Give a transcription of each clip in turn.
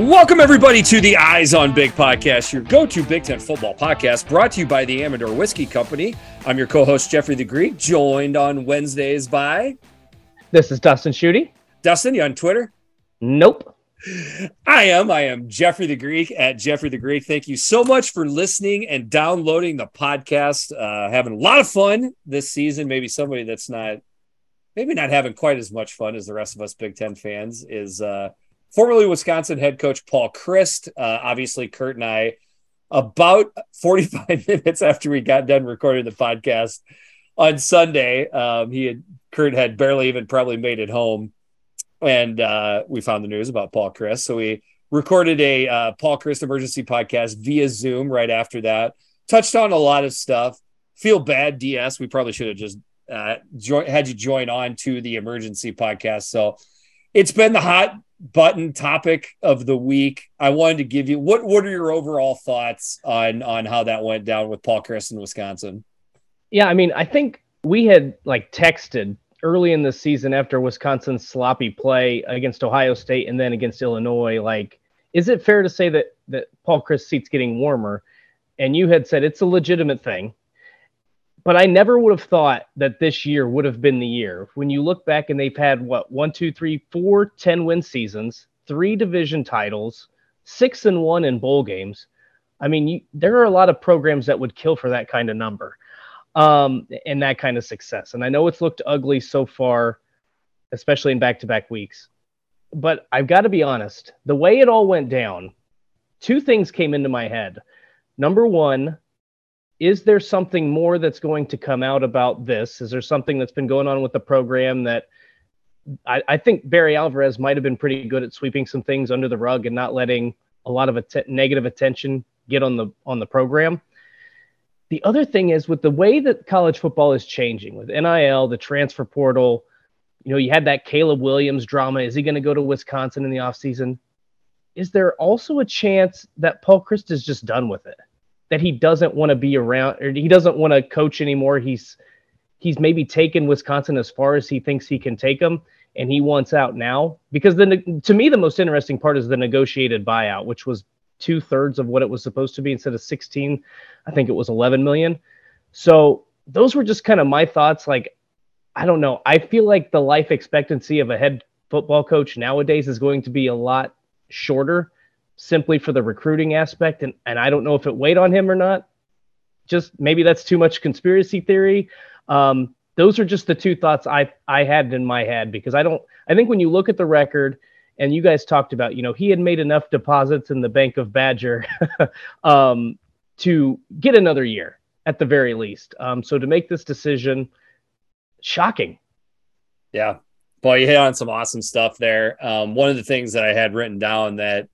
Welcome, everybody, to the Eyes on Big podcast, your go to Big Ten football podcast brought to you by the Amador Whiskey Company. I'm your co host, Jeffrey the Greek, joined on Wednesdays by. This is Dustin Schutte. Dustin, you on Twitter? Nope. I am. I am Jeffrey the Greek at Jeffrey the Greek. Thank you so much for listening and downloading the podcast. Uh, having a lot of fun this season. Maybe somebody that's not, maybe not having quite as much fun as the rest of us Big Ten fans is. Uh, formerly Wisconsin head coach Paul Chryst. Uh, obviously, Kurt and I, about 45 minutes after we got done recording the podcast on Sunday, um, he had Kurt had barely even probably made it home, and uh, we found the news about Paul Chryst. So we recorded a uh, Paul Chryst emergency podcast via Zoom right after that. Touched on a lot of stuff. Feel bad, DS. We probably should have just uh, jo- had you join on to the emergency podcast. So it's been the hot button topic of the week. I wanted to give you what what are your overall thoughts on on how that went down with Paul Chryst in Wisconsin? Yeah, I mean, I think we had like texted early in the season after Wisconsin's sloppy play against Ohio State and then against Illinois, like, is it fair to say that that Paul Chryst seat's getting warmer? And you had said it's a legitimate thing but I never would have thought that this year would have been the year. When you look back and they've had what one, two, three, four 10 win seasons, three division titles, six and one in bowl games. I mean, you, there are a lot of programs that would kill for that kind of number um, and that kind of success. And I know it's looked ugly so far, especially in back to back weeks. But I've got to be honest, the way it all went down, two things came into my head. Number one, is there something more that's going to come out about this? Is there something that's been going on with the program that I, I think Barry Alvarez might have been pretty good at sweeping some things under the rug and not letting a lot of att- negative attention get on the on the program. The other thing is with the way that college football is changing with NIL, the transfer portal, you know, you had that Caleb Williams drama. Is he going to go to Wisconsin in the offseason? Is there also a chance that Paul Chryst is just done with it? That he doesn't want to be around or he doesn't want to coach anymore. He's he's maybe taken Wisconsin as far as he thinks he can take them and he wants out now. Because the to me the most interesting part is the negotiated buyout which was two thirds of what it was supposed to be instead of 16 i think it was 11 million. So those were just kind of my thoughts like i don't know. I feel like the life expectancy of a head football coach nowadays is going to be a lot shorter simply for the recruiting aspect. And, and I don't know if it weighed on him or not. Just maybe that's too much conspiracy theory. Um, those are just the two thoughts I, I had in my head because I don't, I think when you look at the record and you guys talked about, you know, he had made enough deposits in the Bank of Badger um, to get another year at the very least. Um, so to make this decision, shocking. Yeah. Boy, you hit on some awesome stuff there. Um, one of the things that I had written down that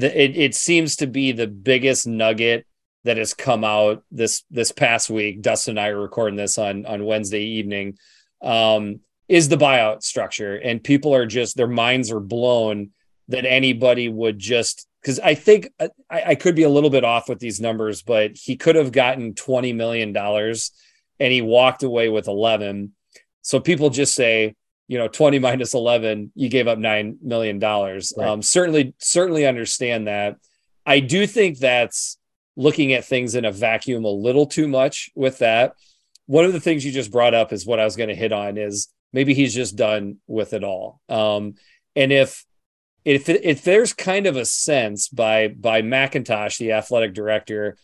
the, it, it seems to be the biggest nugget that has come out this this past week. Dustin and I are recording this on on Wednesday evening. Um, is the buyout structure, and people are just their minds are blown that anybody would just because I think I, I could be a little bit off with these numbers, but he could have gotten twenty million dollars, and he walked away with eleven. So people just say, you know 20 minus 11 you gave up 9 million dollars. Right. um, certainly certainly understand that. I do think that's looking at things in a vacuum a little too much with that. One of the things you just brought up is what i was going to hit on is maybe he's just done with it all. Um, and if if if there's kind of a sense by by McIntosh the athletic director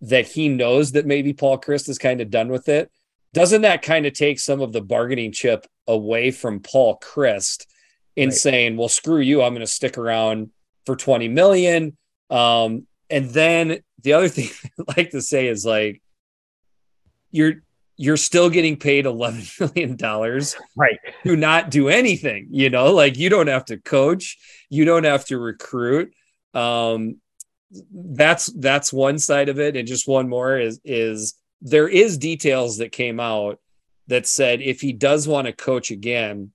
that he knows that maybe Paul Chryst is kind of done with it doesn't that kind of take some of the bargaining chip away from Paul Chryst in right. saying, well, screw you, I'm going to stick around for 20 million. Um, and then the other thing I like to say is like, you're, you're still getting paid 11 million dollars right to not do anything you know like you don't have to coach you don't have to recruit um that's that's one side of it and just one more is is there is details that came out that said if he does want to coach again,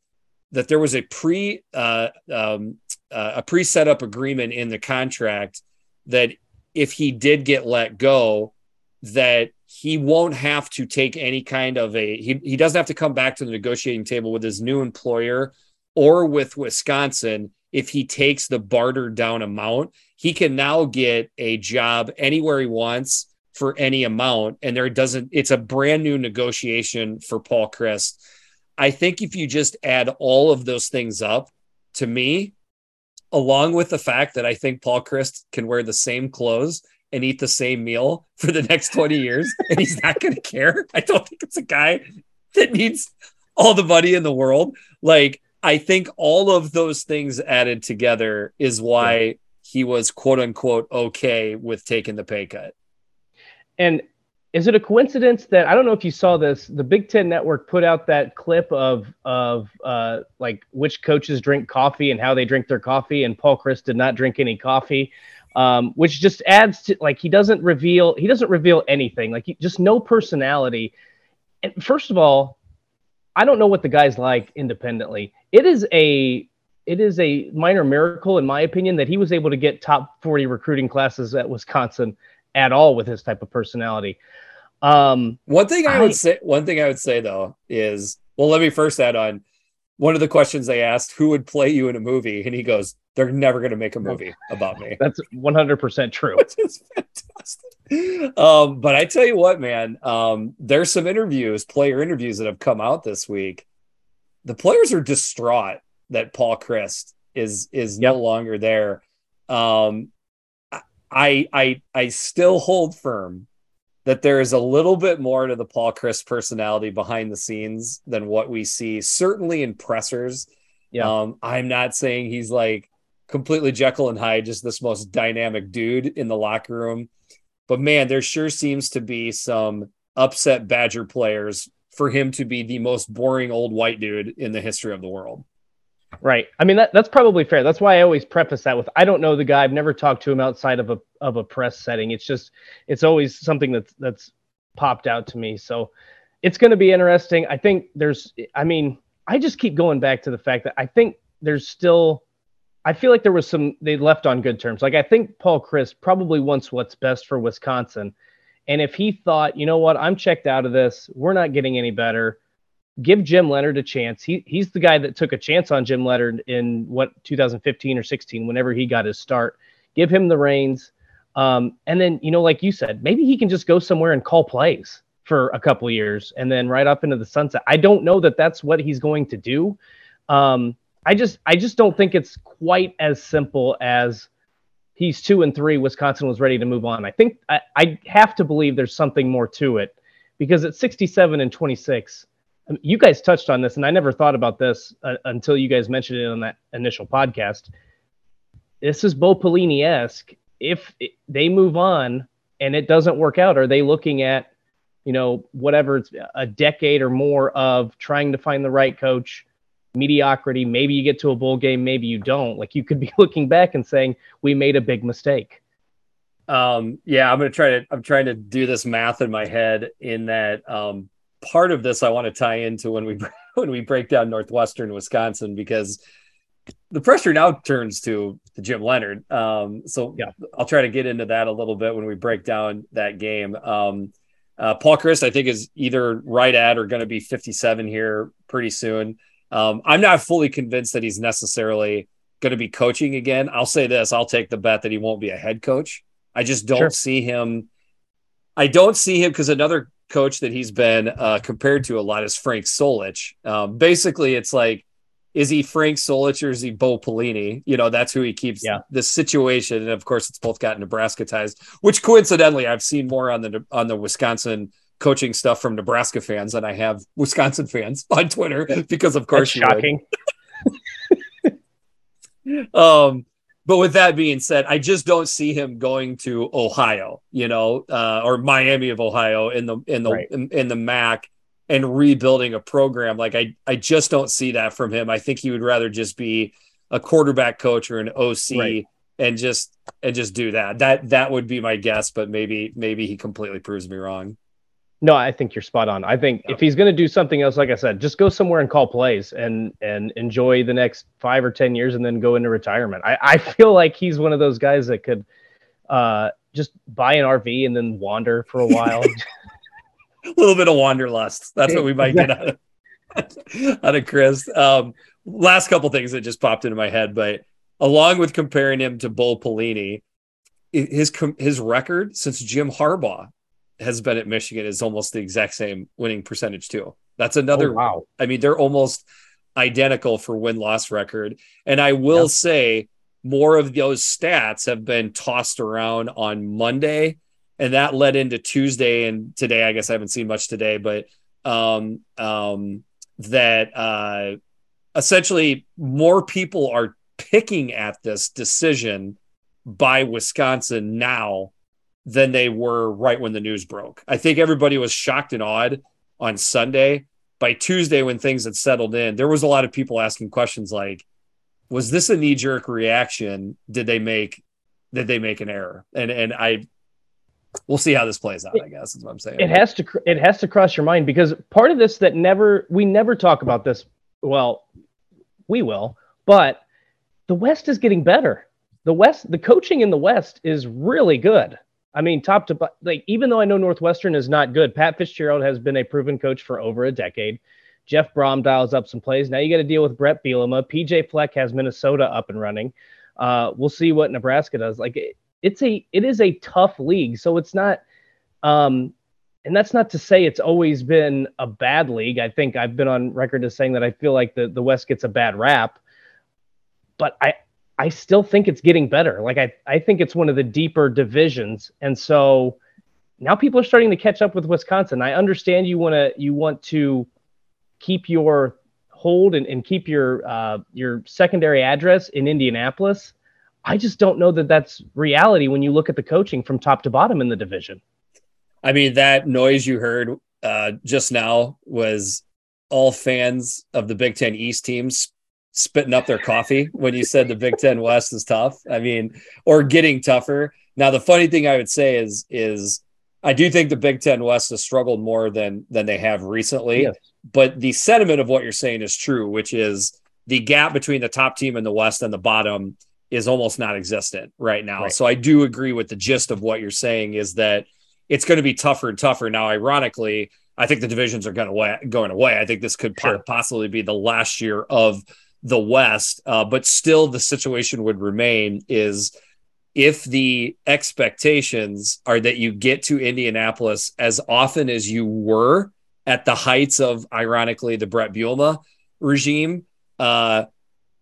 that there was a pre uh, um, uh, a pre set up agreement in the contract that if he did get let go, that he won't have to take any kind of a he, he doesn't have to come back to the negotiating table with his new employer or with Wisconsin if he takes the barter down amount, he can now get a job anywhere he wants for any amount. And there doesn't, it's a brand new negotiation for Paul Chryst. I think if you just add all of those things up to me, along with the fact that I think Paul Chryst can wear the same clothes and eat the same meal for the next 20 years and he's not going to care. I don't think it's a guy that needs all the money in the world. Like, I think all of those things added together is why yeah. he was quote unquote okay with taking the pay cut. And is it a coincidence that I don't know if you saw this? The Big Ten Network put out that clip of of uh, like which coaches drink coffee and how they drink their coffee, and Paul Chryst did not drink any coffee, um, which just adds to like he doesn't reveal he doesn't reveal anything, like he, just no personality. And first of all, I don't know what the guy's like independently. It is a it is a minor miracle in my opinion that he was able to get top 40 recruiting classes at Wisconsin at all with his type of personality. Um, one thing I, I would say, one thing I would say though is, well, let me first add on. One of the questions they asked, who would play you in a movie? And he goes, they're never going to make a movie about me. That's 100% true. Which is fantastic. Um, but I tell you what, man, um, there's some interviews, player interviews that have come out this week. The players are distraught that Paul Chryst is is yep. no longer there. Um, I I I still hold firm that there is a little bit more to the Paul Chryst personality behind the scenes than what we see, certainly in pressers. Yeah. Um, I'm not saying he's like completely Jekyll and Hyde, just this most dynamic dude in the locker room. But man, there sure seems to be some upset Badger players for him to be the most boring old white dude in the history of the world. Right. I mean that that's probably fair. That's why I always preface that with I don't know the guy. I've never talked to him outside of a of a press setting. It's just it's always something that's that's popped out to me. So it's going to be interesting. I think there's I mean, I just keep going back to the fact that I think there's still I feel like there was some they left on good terms. Like I think Paul Chryst probably wants what's best for Wisconsin. And if he thought, you know what, I'm checked out of this, we're not getting any better give Jim Leonhard a chance. He he's the guy that took a chance on Jim Leonhard in what 2015 or 16, whenever he got his start. Give him the reins, um, and then you know, like you said, maybe he can just go somewhere and call plays for a couple years, and then right up into the sunset. I don't know that that's what he's going to do. Um, I just I just don't think it's quite as simple as he's two and three. Wisconsin was ready to move on. I think I, I have to believe there's something more to it because at 67 and 26 you guys touched on this, and I never thought about this uh, until you guys mentioned it on that initial podcast. This is Bo Pelini esque. If it, they move on and it doesn't work out, are they looking at, you know, whatever it's a decade or more of trying to find the right coach, mediocrity? Maybe you get to a bowl game, maybe you don't. Like you could be looking back and saying, we made a big mistake. Um, yeah, I'm gonna try to. I'm trying to do this math in my head. In that, um, part of this I want to tie into when we when we break down Northwestern Wisconsin because the pressure now turns to, Jim Leonhard. Um, so yeah, I'll try to get into that a little bit when we break down that game. Um, uh, Paul Chryst, I think, is either right at or going to be 57 here pretty soon. Um, I'm not fully convinced that he's necessarily going to be coaching again. I'll say this: I'll take the bet that he won't be a head coach. I just don't sure. see him. I don't see him because another coach that he's been uh, compared to a lot is Frank Solich. Um, basically, it's like, is he Frank Solich or is he Bo Pelini? You know, that's who he keeps yeah. the situation. And of course, it's both got Nebraska ties, which coincidentally I've seen more on the on the Wisconsin coaching stuff from Nebraska fans than I have Wisconsin fans on Twitter because of course that's shocking. um but with that being said, I just don't see him going to Ohio, you know, uh, or Miami of Ohio in the in the right. in, in, the MAC and rebuilding a program. Like I I just don't see that from him. I think he would rather just be a quarterback coach or an OC right. and just and just do that. That that would be my guess, but maybe maybe he completely proves me wrong. No, I think you're spot on. I think if he's going to do something else, like I said, just go somewhere and call plays and and enjoy the next five or ten years, and then go into retirement. I, I feel like he's one of those guys that could uh, just buy an RV and then wander for a while. a little bit of wanderlust. That's what we might get out of out of Chryst. Um, last couple things that just popped into my head, but along with comparing him to Bo Pelini, his his record since Jim Harbaugh has been at Michigan is almost the exact same winning percentage too. That's another. Oh, wow. I mean, they're almost identical for win loss record. And I will yep. say more of those stats have been tossed around on Monday, and that led into Tuesday and today. I guess I haven't seen much today, but um, um, that uh, essentially more people are picking at this decision by Wisconsin now than they were right when the news broke. I think everybody was shocked and awed on Sunday. By Tuesday, when things had settled in, there was a lot of people asking questions like, was this a knee jerk reaction? Did they make did they make an error? And and I we'll see how this plays out, I guess is what I'm saying. It has to it has to cross your mind because part of this that never we never talk about this. Well, we will, but the West is getting better. The West, the coaching in the West is really good. I mean, top to like, even though I know Northwestern is not good, Pat Fitzgerald has been a proven coach for over a decade. Jeff Brohm dials up some plays. Now you got to deal with Bret Bielema. PJ Fleck has Minnesota up and running. Uh, we'll see what Nebraska does. Like it, it's a it is a tough league, so it's not. Um, and that's not to say it's always been a bad league. I think I've been on record as saying that I feel like the the West gets a bad rap, but I I still think it's getting better. Like I I think it's one of the deeper divisions, and so now people are starting to catch up with Wisconsin. I understand you want to you want to keep your hold and, and keep your uh, your secondary address in Indianapolis. I just don't know that that's reality when you look at the coaching from top to bottom in the division. I mean, that noise you heard uh, just now was all fans of the Big Ten East teams spitting up their coffee when you said the Big Ten West is tough. I mean, or getting tougher. Now, the funny thing I would say is is I do think the Big Ten West has struggled more than than they have recently. Yes. But the sentiment of what you're saying is true, which is the gap between the top team in the West and the bottom is almost non-existent right now. Right. So I do agree with the gist of what you're saying is that it's going to be tougher and tougher. Now, ironically, I think the divisions are going away, going away. I think this could sure. possibly be the last year of the West, uh, but still the situation would remain is if the expectations are that you get to Indianapolis as often as you were at the heights of, ironically, the Bret Bielema regime, uh,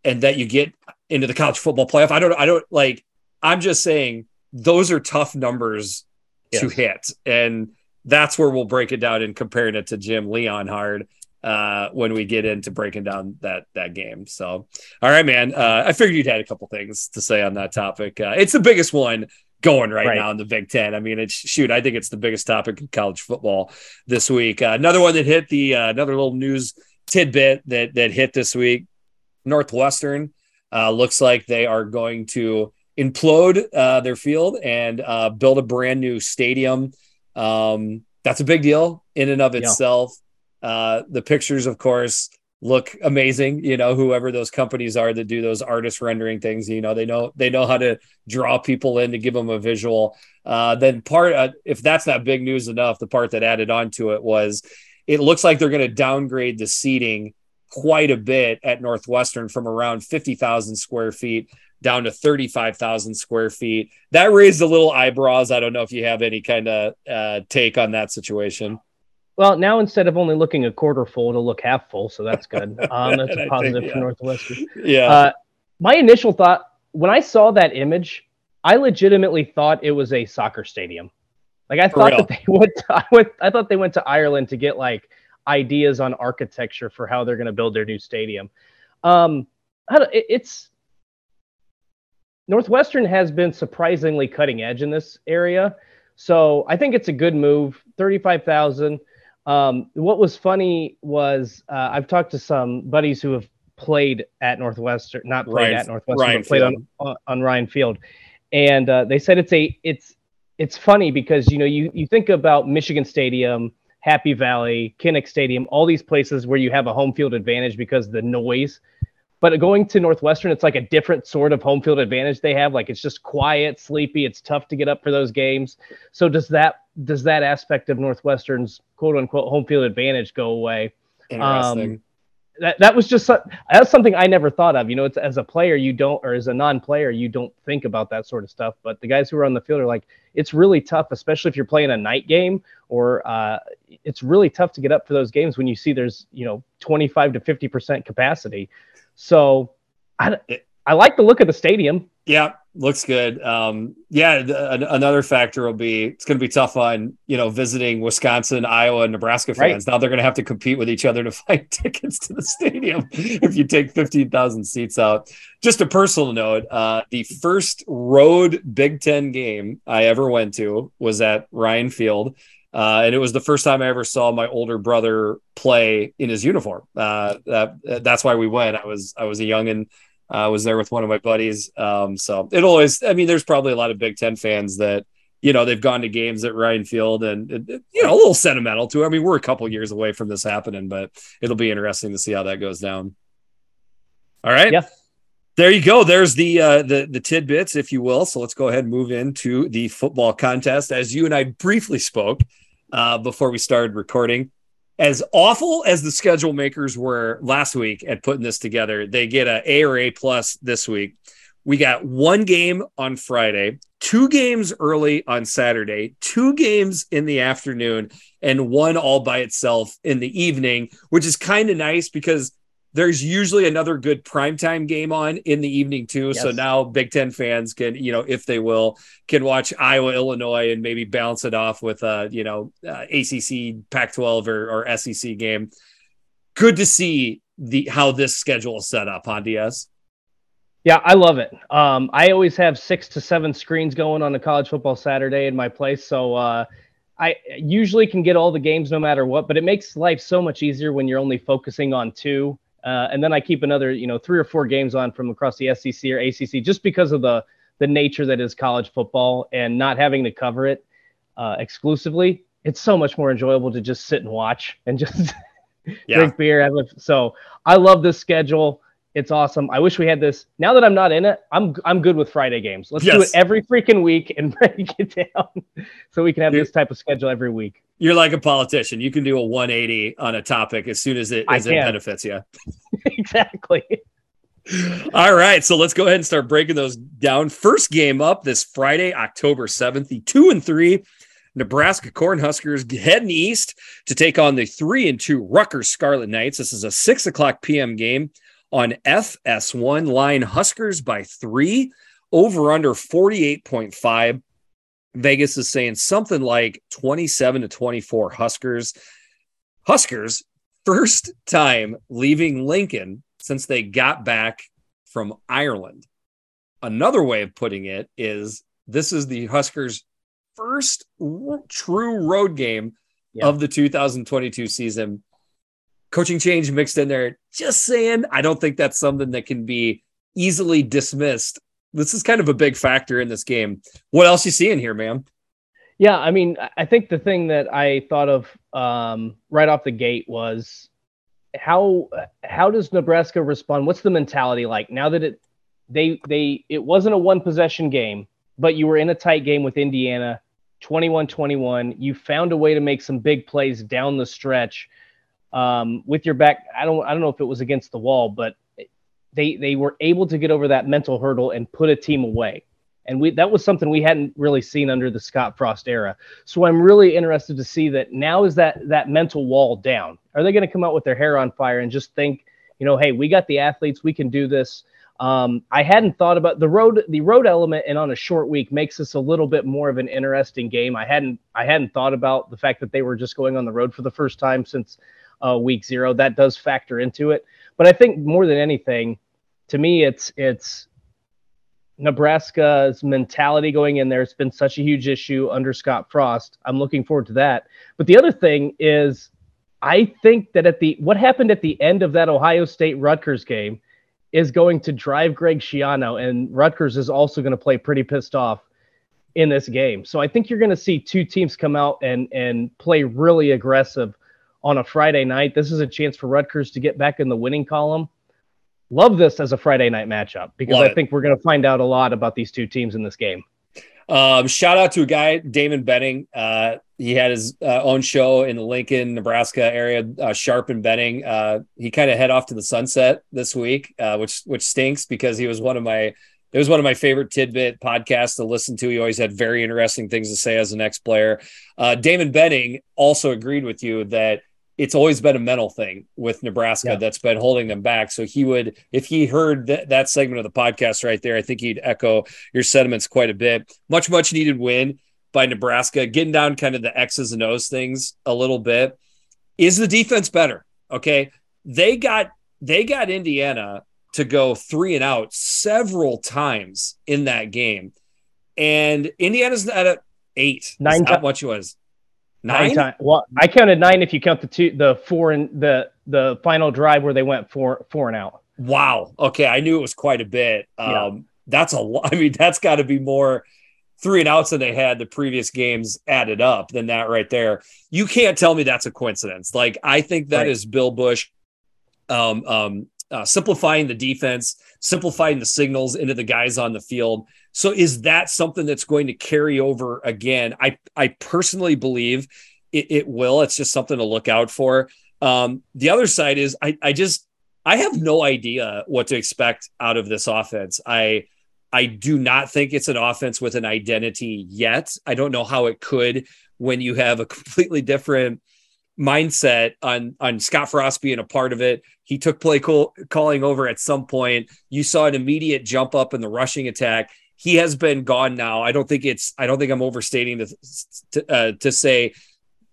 and that you get into the college football playoff. I don't, I don't like, I'm just saying those are tough numbers yes. to hit. And that's where we'll break it down and comparing it to Jim Leonhard uh, when we get into breaking down that that game. So, all right, man. Uh, I figured you'd had a couple things to say on that topic. Uh, it's the biggest one going right, right, now in the Big Ten. I mean, it's shoot. I think it's the biggest topic in college football this week. Uh, another one that hit the uh, another little news tidbit that that hit this week. Northwestern uh, looks like they are going to implode their field and uh build a brand new stadium. Um, that's a big deal in and of itself. Yeah uh, the pictures, of course, look amazing. You know, whoever those companies are that do those artist rendering things, you know, they know they know how to draw people in to give them a visual. Uh, then part, uh, if that's not big news enough, the part that added on to it was it looks like they're going to downgrade the seating quite a bit at Northwestern from around 50,000 square feet down to 35,000 square feet. That raised a little eyebrows. I don't know if you have any kind of uh, take on that situation. Well, now instead of only looking a quarter full, it'll look half full, so that's good. Um, that's a positive think, yeah. for Northwestern. Yeah. Uh, my initial thought when I saw that image, I legitimately thought it was a soccer stadium. Like I thought that they went, to, I went, I thought they went to Ireland to get like ideas on architecture for how they're going to build their new stadium. Um, it's Northwestern has been surprisingly cutting edge in this area, so I think it's a good move. Thirty-five thousand. Um, what was funny was uh, I've talked to some buddies who have played at Northwestern, not played Ryan, at Northwestern, Ryan but played on, on, on Ryan Field, and uh, they said it's a it's it's funny because you know you you think about Michigan Stadium, Happy Valley, Kinnick Stadium, all these places where you have a home field advantage because the noise. But going to Northwestern, it's like a different sort of home field advantage they have. Like it's just quiet, sleepy. It's tough to get up for those games. So does that does that aspect of Northwestern's quote unquote home field advantage go away? Interesting. Um, that, that was just that's something I never thought of. You know, it's as a player you don't, or as a non-player you don't think about that sort of stuff. But the guys who are on the field are like, it's really tough, especially if you're playing a night game, or uh, it's really tough to get up for those games when you see there's you know 25 to 50 percent capacity. So I I like the look of the stadium. Yeah, looks good. Um, yeah, the, another factor will be it's going to be tough on you know visiting Wisconsin, Iowa, Nebraska fans. Right. Now they're going to have to compete with each other to find tickets to the stadium if you take fifteen thousand seats out. Just a personal note: uh, the first road Big Ten game I ever went to was at Ryan Field. Uh, and it was the first time I ever saw my older brother play in his uniform. Uh, that, that's why we went. I was I was a young and I was there with one of my buddies. Um, so it always, I mean, there's probably a lot of Big Ten fans that, you know, they've gone to games at Ryan Field and, you know, a little sentimental too. I mean, we're a couple years away from this happening, but it'll be interesting to see how that goes down. All right. Yeah. There you go. There's the uh, the the tidbits, if you will. So let's go ahead and move into the football contest. As you and I briefly spoke uh, before we started recording, as awful as the schedule makers were last week at putting this together, they get a A or A plus this week. We got one game on Friday, two games early on Saturday, two games in the afternoon, and one all by itself in the evening, which is kind of nice because there's usually another good primetime game on in the evening too. Yes. So now Big Ten fans can, you know, if they will, can watch Iowa, Illinois, and maybe balance it off with a, you know, uh, ACC, Pac-12 or, or SEC game. Good to see the how this schedule is set up, huh, DS? Yeah, I love it. Um, I always have six to seven screens going on a college football Saturday in my place, so. Uh, I usually can get all the games no matter what, but it makes life so much easier when you're only focusing on two uh, and then I keep another, you know, three or four games on from across the SEC or ACC just because of the the nature that is college football and not having to cover it uh, exclusively. It's so much more enjoyable to just sit and watch and just yeah. drink beer. So I love this schedule. It's awesome. I wish we had this. Now that I'm not in it, I'm I'm good with Friday games. Let's yes. do it every freaking week and break it down so we can have this type of schedule every week. You're like a politician. You can do a 180 on a topic as soon as it as it benefits you. exactly. All right, so let's go ahead and start breaking those down. First game up this Friday, October 7th, the 2 and 3 Nebraska Cornhuskers heading east to take on the 3 and 2 Rutgers Scarlet Knights. This is a 6 o'clock p.m. game on FS1 line Huskers by 3 over under 48.5. Vegas is saying something like 27 to 24 Huskers. Huskers, first time leaving Lincoln since they got back from Ireland. Another way of putting it is this is the Huskers' first true road game yeah. of the 2022 season. Coaching change mixed in there. Just saying, I don't think that's something that can be easily dismissed this is kind of a big factor in this game. What else you see in here, man? Yeah, I mean, I think the thing that I thought of um, right off the gate was how how does Nebraska respond? What's the mentality like now that it they they it wasn't a one possession game, but you were in a tight game with Indiana, 21-21. You found a way to make some big plays down the stretch um, with your back. I don't I don't know if it was against the wall, but they they were able to get over that mental hurdle and put a team away. And we that was something we hadn't really seen under the Scott Frost era. So I'm really interested to see that now is that that mental wall down. Are they going to come out with their hair on fire and just think, you know, hey, we got the athletes, we can do this. Um, I hadn't thought about the road. The road element, and on a short week, makes this a little bit more of an interesting game. I hadn't I hadn't thought about the fact that they were just going on the road for the first time since uh, week zero. That does factor into it. But I think more than anything, to me, it's it's Nebraska's mentality going in there. It's been such a huge issue under Scott Frost. I'm looking forward to that. But the other thing is, I think that at the what happened at the end of that Ohio State Rutgers game is going to drive Greg Schiano, and Rutgers is also going to play pretty pissed off in this game. So I think you're going to see two teams come out and and play really aggressive on a Friday night. This is a chance for Rutgers to get back in the winning column. Love this as a Friday night matchup because Love I it. think we're going to find out a lot about these two teams in this game. Um, shout out to a guy, Damon Benning. Uh, he had his uh, own show in the Lincoln, Nebraska area, uh, Sharp and Benning. Uh, he kind of head off to the sunset this week, uh, which which stinks because he was one of my it was one of my favorite tidbit podcasts to listen to. He always had very interesting things to say as an ex player. Uh, Damon Benning also agreed with you that it's always been a mental thing with Nebraska yeah. that's been holding them back. So he would, if he heard th- that segment of the podcast right there, I think he'd echo your sentiments quite a bit. Much, much needed win by Nebraska, getting down kind of the X's and O's things a little bit. Is the defense better? Okay. They got, they got Indiana to go three and out several times in that game. And Indiana's at a eight. Nine times. What was Nine? nine Well, I counted nine if you count the two, the four and the the final drive where they went four four and out. Wow. Okay, I knew it was quite a bit. Um, yeah. That's a lot. I mean, that's got to be more three and outs than they had the previous games added up than that right there. You can't tell me that's a coincidence. Like I think that right. is Bill Busch, um, um, uh, simplifying the defense, simplifying the signals into the guys on the field. So is that something that's going to carry over again? I I personally believe it, it will. It's just something to look out for. Um, the other side is I I just I have no idea what to expect out of this offense. I I do not think it's an offense with an identity yet. I don't know how it could when you have a completely different mindset on on Scott Frost being a part of it. He took play call, calling over at some point. You saw an immediate jump up in the rushing attack. He has been gone now. I don't think it's. I don't think I'm overstating to to, uh, to say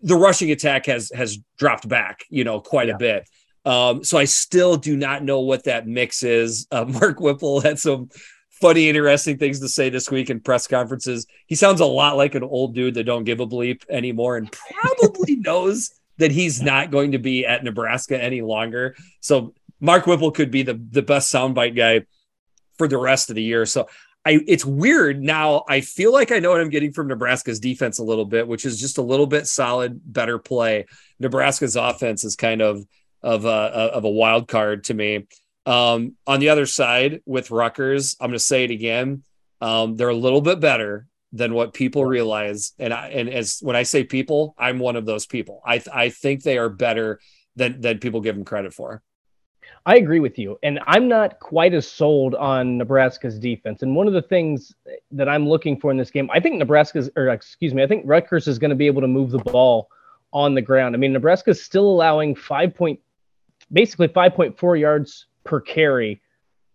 the rushing attack has has dropped back. You know, quite yeah. a bit. Um, so I still do not know what that mix is. Uh, Mark Whipple had some funny, interesting things to say this week in press conferences. He sounds a lot like an old dude that don't give a bleep anymore and probably knows that he's not going to be at Nebraska any longer. So Mark Whipple could be the the best soundbite guy for the rest of the year. So I it's weird now. I feel like I know what I'm getting from Nebraska's defense a little bit, which is just a little bit solid, better play. Nebraska's offense is kind of of a of a wild card to me. Um, on the other side with Rutgers, I'm going to say it again. Um, they're a little bit better than what people realize. And I, and as when I say people, I'm one of those people. I I think they are better than than people give them credit for. I agree with you, and I'm not quite as sold on Nebraska's defense. And one of the things that I'm looking for in this game, I think Nebraska's, or excuse me, I think Rutgers is going to be able to move the ball on the ground. I mean, Nebraska's still allowing five point, basically 5.4 yards per carry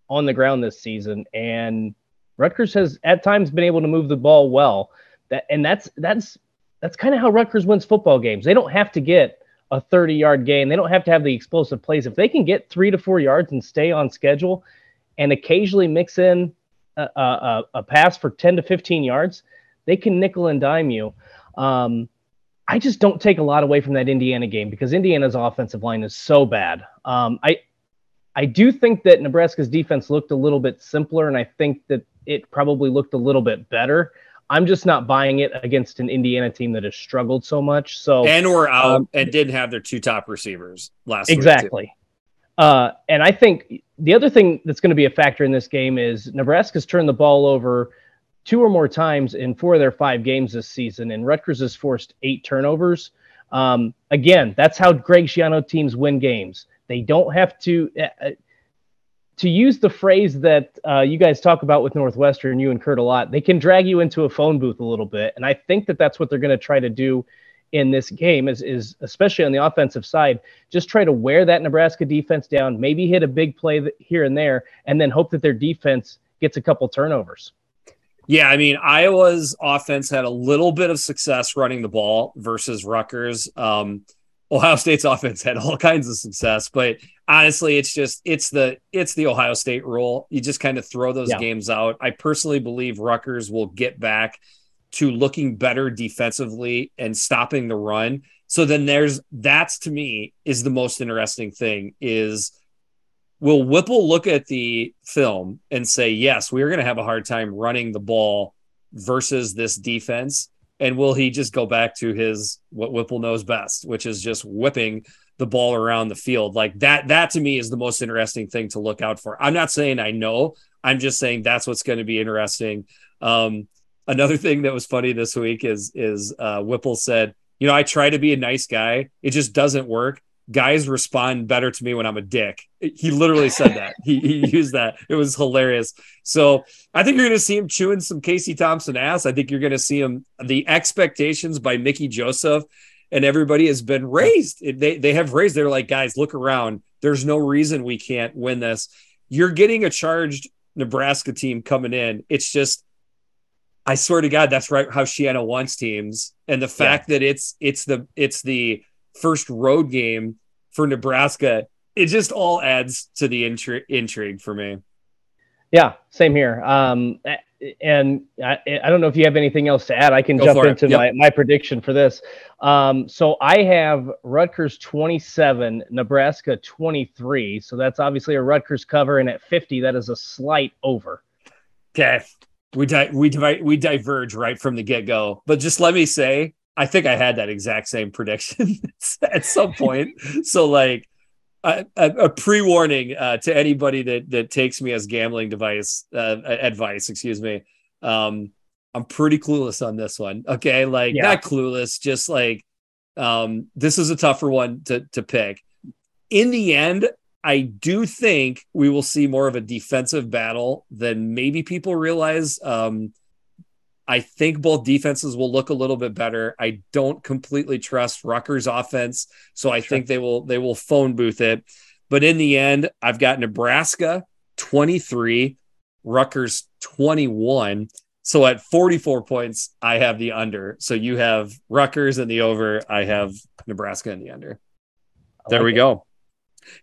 on the ground this season, and Rutgers has at times been able to move the ball well. That and that's that's that's kind of how Rutgers wins football games. They don't have to get a 30 yard gain. They don't have to have the explosive plays. If they can get three to four yards and stay on schedule and occasionally mix in a, a, a pass for 10 to 15 yards, they can nickel and dime you. Um, I just don't take a lot away from that Indiana game because Indiana's offensive line is so bad. Um, I I do think that Nebraska's defense looked a little bit simpler, and I think that it probably looked a little bit better. I'm just not buying it against an Indiana team that has struggled so much. So and were out um, and didn't have their two top receivers last week. exactly. Uh, and I think the other thing that's going to be a factor in this game is Nebraska's turned the ball over two or more times in four of their five games this season, and Rutgers has forced eight turnovers. Um, again, that's how Greg Schiano teams win games. They don't have to. Uh, to use the phrase that uh, you guys talk about with Northwestern, you and Kurt a lot, they can drag you into a phone booth a little bit, and I think that that's what they're going to try to do in this game. Is is especially on the offensive side, just try to wear that Nebraska defense down, maybe hit a big play here and there, and then hope that their defense gets a couple turnovers. Yeah, I mean, Iowa's offense had a little bit of success running the ball versus Rutgers. Um, Ohio State's offense had all kinds of success, but honestly, it's just it's the it's the Ohio State rule. You just kind of throw those yeah. games out. I personally believe Rutgers will get back to looking better defensively and stopping the run. So then there's that's to me is the most interesting thing is will Whipple look at the film and say, yes, we're going to have a hard time running the ball versus this defense? And will he just go back to his what Whipple knows best, which is just whipping the ball around the field? Like that, that to me is the most interesting thing to look out for. I'm not saying I know, I'm just saying that's what's going to be interesting. Um, another thing that was funny this week is is uh, Whipple said, you know, I try to be a nice guy, it just doesn't work. Guys respond better to me when I'm a dick. He literally said that. he, he used that. It was hilarious. So I think you're going to see him chewing some Casey Thompson ass. I think you're going to see him. The expectations by Mickey Joseph and everybody has been raised. They they have raised. They're like, guys, look around. There's no reason we can't win this. You're getting a charged Nebraska team coming in. It's just, I swear to God, that's right how Schiano wants teams, and the fact yeah. that it's it's the it's the first road game for Nebraska, it just all adds to the intri- intrigue for me. Yeah, same here. Um, and I, I, don't know if you have anything else to add. I can Go jump into yep. my, my prediction for this. Um, so I have Rutgers 27, Nebraska 23. So that's obviously a Rutgers cover, and at 50, that is a slight over. Okay, we di- we di- we diverge right from the get go. But just let me say, I think I had that exact same prediction at some point. so like a, a, pre-warning uh, to anybody that that takes me as gambling device uh, advice. Excuse me. Um, I'm pretty clueless on this one. Okay, like yeah. not clueless, just like um, this is a tougher one to to pick. In the end, I do think we will see more of a defensive battle than maybe people realize. Um, I think both defenses will look a little bit better. I don't completely trust Rutgers offense, so I sure. think they will they will phone booth it. But in the end, I've got Nebraska 23, Rutgers 21. So at 44 points, I have the under. So you have Rutgers and the over. I have Nebraska and the under. there we it. go.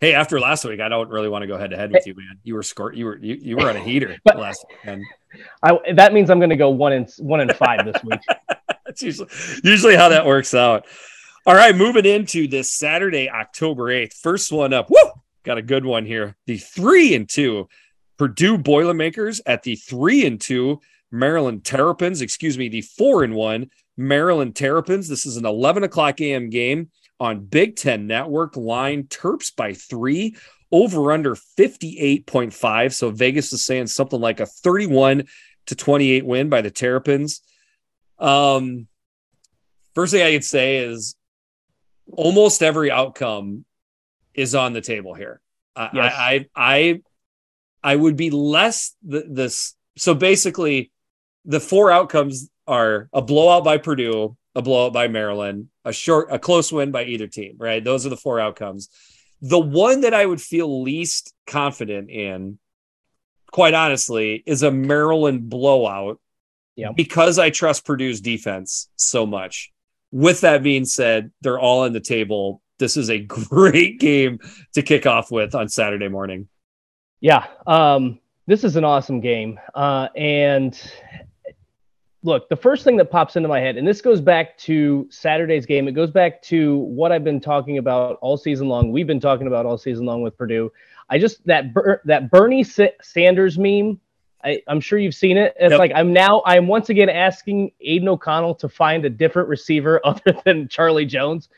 Hey, after last week, I don't really want to go head to head with you, man. You were score. You were you, you were on a heater last weekend. I, that means I'm going to go one and one and five this week. That's usually usually how that works out. All right, moving into this Saturday, October 8th. First one up. Woo! Got a good one here. The three and two Purdue Boilermakers at the three and two Maryland Terrapins, excuse me, the four and one Maryland Terrapins. This is an 11 o'clock a.m. game on Big Ten Network. Line Terps by three over under 58.5. So Vegas is saying something like a 31 to 28 win by the Terrapins. Um, first thing I could say is almost every outcome is on the table here. I, yes. I, I, I, would be less th- this. So basically, the four outcomes are a blowout by Purdue, a blowout by Maryland, a short, a close win by either team. Right? Those are the four outcomes. The one that I would feel least confident in, quite honestly, is a Maryland blowout. Yeah. Because I trust Purdue's defense so much. With that being said, they're all on the table. This is a great game to kick off with on Saturday morning. Yeah. Um, this is an awesome game. Uh, and look, the first thing that pops into my head, and this goes back to Saturday's game, it goes back to what I've been talking about all season long. We've been talking about all season long with Purdue. I just that that Bernie Sanders meme. I, am sure you've seen it. It's yep. like I'm now I'm once again asking Aidan O'Connell to find a different receiver other than Charlie Jones,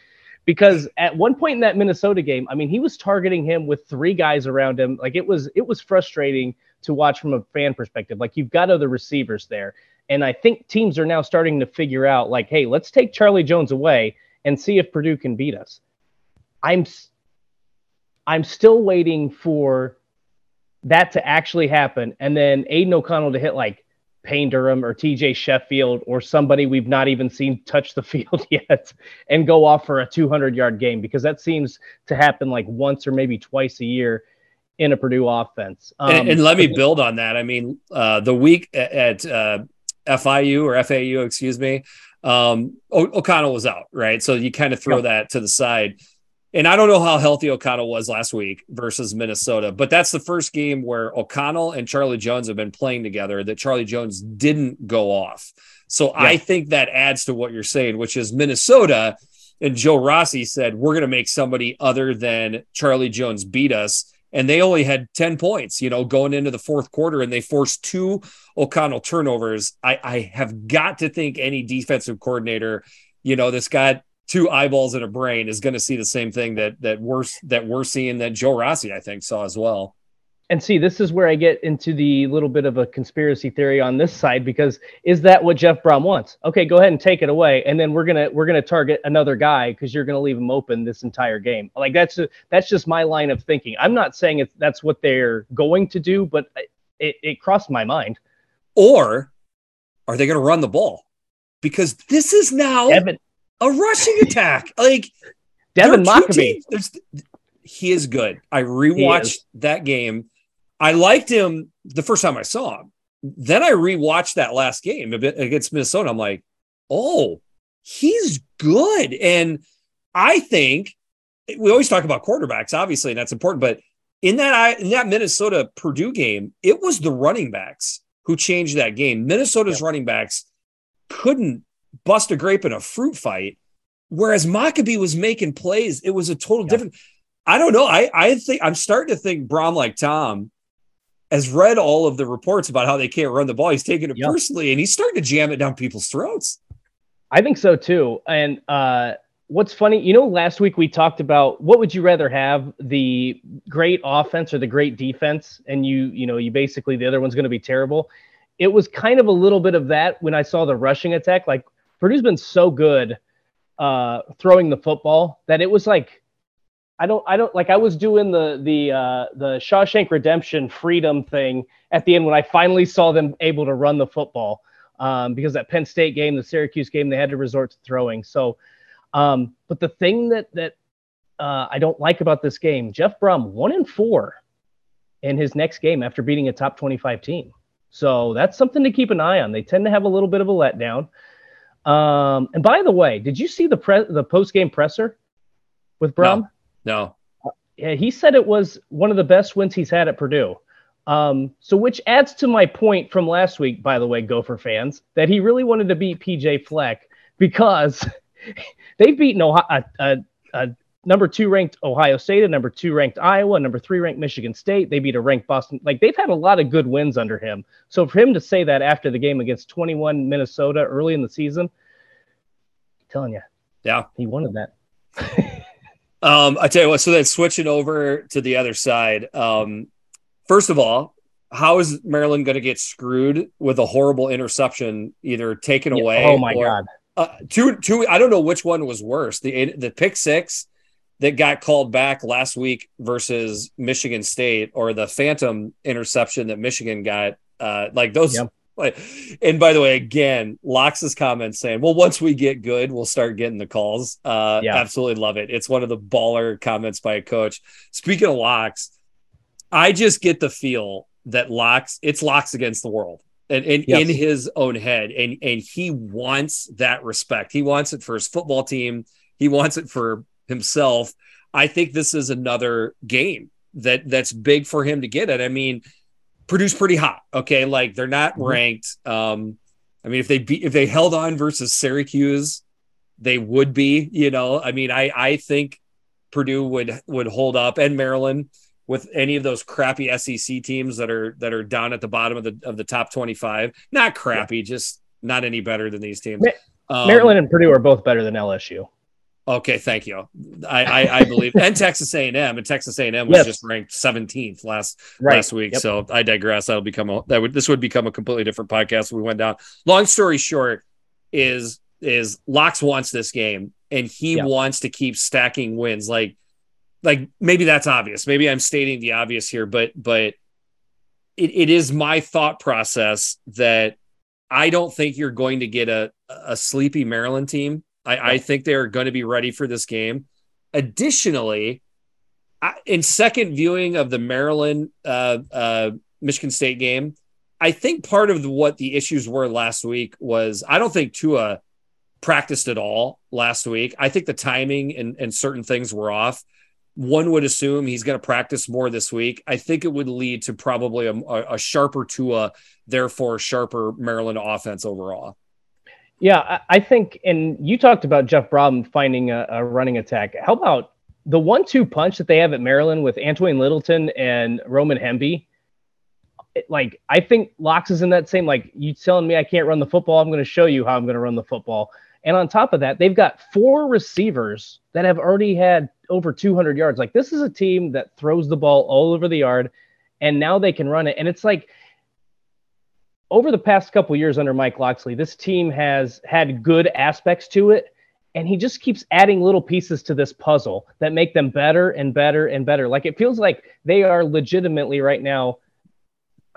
because at one point in that Minnesota game, I mean, he was targeting him with three guys around him. Like it was it was frustrating to watch from a fan perspective. Like you've got other receivers there. And I think teams are now starting to figure out, like, hey, let's take Charlie Jones away and see if Purdue can beat us. I'm I'm still waiting for that to actually happen, and then Aidan O'Connell to hit like Payne Durham or TJ Sheffield or somebody we've not even seen touch the field yet and go off for a 200 yard game because that seems to happen like once or maybe twice a year in a Purdue offense. Um, and, and, let me build on that. I mean, uh, the week at uh, FIU or FAU, excuse me, um, o- O'Connell was out, right? So you kind of throw that to the side. And I don't know how healthy O'Connell was last week versus Minnesota, but that's the first game where O'Connell and Charlie Jones have been playing together that Charlie Jones didn't go off. So yeah. I think that adds to what you're saying, which is Minnesota and Joe Rossi said, we're going to make somebody other than Charlie Jones beat us and they only had 10 points, you know, going into the fourth quarter, and they forced two O'Connell turnovers. I, I have got to think any defensive coordinator, you know, that's got two eyeballs and a brain is going to see the same thing that that we're that we're seeing that Joe Rossi, I think, saw as well. And see, this is where I get into the little bit of a conspiracy theory on this side because is that what Jeff Brohm wants? Okay, go ahead and take it away, and then we're gonna we're gonna target another guy because you're gonna leave him open this entire game. Like that's a, that's just my line of thinking. I'm not saying it's that's what they're going to do, but it, it crossed my mind. Or are they gonna run the ball? Because this is now Devin. a rushing attack. Like Devin Mockobee. He is good. I rewatched that game I liked him the first time I saw him. Then I rewatched that last game against Minnesota. I'm like, oh, he's good. And I think we always talk about quarterbacks, obviously, and that's important. But in that in that Minnesota Purdue game, it was the running backs who changed that game. Minnesota's yeah. running backs couldn't bust a grape in a fruit fight, whereas Mockobee was making plays. It was a total yeah. different. I don't know. I I think I'm starting to think Brohm like Tom has read all of the reports about how they can't run the ball. He's taking it yep. personally and he's starting to jam it down people's throats. I think so too. And uh, what's funny, you know, last week we talked about what would you rather have the great offense or the great defense? And you, you know, you basically the other one's going to be terrible. It was kind of a little bit of that when I saw the rushing attack. Like Purdue's been so good uh, throwing the football that it was like I don't I don't like I was doing the the uh the Shawshank Redemption freedom thing at the end when I finally saw them able to run the football. Um, because that Penn State game, the Syracuse game, they had to resort to throwing. So um, but the thing that that uh, I don't like about this game, Jeff Brohm one in four in his next game after beating a top 25 team. So that's something to keep an eye on. They tend to have a little bit of a letdown. Um, and by the way, did you see the pre- the post game presser with Brohm? No. No. Yeah, he said it was one of the best wins he's had at Purdue. Um, so, which adds to my point from last week, by the way, Gopher fans, that he really wanted to beat PJ Fleck because they've beaten Ohio, number two ranked Ohio State, a number two ranked Iowa, number three ranked Michigan State. They beat a ranked Boston. Like they've had a lot of good wins under him. So, for him to say that after the game against 21 Minnesota early in the season, I'm telling you, yeah, he wanted that. Um, I tell you what, so then switching over to the other side. Um, first of all, how is Maryland going to get screwed with a horrible interception, either taken yeah. away? Oh my or, god! Uh, two, two. I don't know which one was worse. The the pick six that got called back last week versus Michigan State, or the phantom interception that Michigan got. Uh, like those. Yep and by the way, again, Lox's comments saying, "Well, once we get good, we'll start getting the calls." Uh, yeah. absolutely love it. It's one of the baller comments by a coach. Speaking of Lox, I just get the feel that Lox, it's Lox against the world, and, and yes. in his own head, and and he wants that respect. He wants it for his football team. He wants it for himself. I think this is another game that that's big for him to get it. I mean Purdue's pretty hot. Okay, like they're not mm-hmm. ranked. Um, I mean, if they beat if they held on versus Syracuse, they would be. You know, I mean, I I think Purdue would would hold up and Maryland with any of those crappy SEC teams that are that are down at the bottom of the of the top twenty five. Not crappy, yeah. just not any better than these teams. Um, Maryland and Purdue are both better than LSU. Okay, thank you. I, I, I believe, and Texas A and M, and Texas A and M was just ranked 17th last right. last week. Yep. So I digress. That'll become a that would this would become a completely different podcast. we went down. Long story short, is is Lox wants this game, and he yep. wants to keep stacking wins. Like like maybe that's obvious. Maybe I'm stating the obvious here, but but it, it is my thought process that I don't think you're going to get a a sleepy Maryland team I, I think they're going to be ready for this game. Additionally, in second viewing of the Maryland uh, uh, Michigan State game, I think part of what the issues were last week was I don't think Tua practiced at all last week. I think the timing and, and certain things were off. One would assume he's going to practice more this week. I think it would lead to probably a, a sharper Tua, therefore sharper Maryland offense overall. Yeah, I think, and you talked about Jeff Brohm finding a, a running attack. How about the one-two punch that they have at Maryland with Antwain Littleton and Roman Hemby? like, I think Lox is in that same. Like, you telling me I can't run the football? I'm going to show you how I'm going to run the football. And on top of that, they've got four receivers that have already had over 200 yards. Like, this is a team that throws the ball all over the yard and now they can run it. And it's like over the past couple years under Mike Locksley, this team has had good aspects to it. And he just keeps adding little pieces to this puzzle that make them better and better and better. Like it feels like they are legitimately right now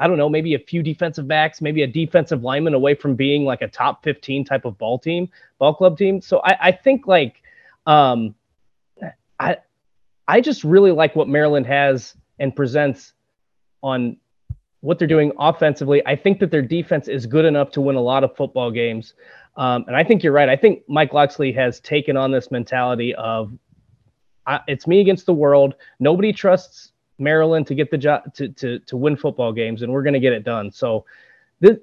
I don't know, maybe a few defensive backs, maybe a defensive lineman away from being like a top 15 type of ball team, ball club team. So I, I think like um, I I just really like what Maryland has and presents on what they're doing offensively. I think that their defense is good enough to win a lot of football games. Um, and I think you're right. I think Mike Locksley has taken on this mentality of it's me against the world. Nobody trusts Maryland to get the job to to to win football games, and we're going to get it done. So. This,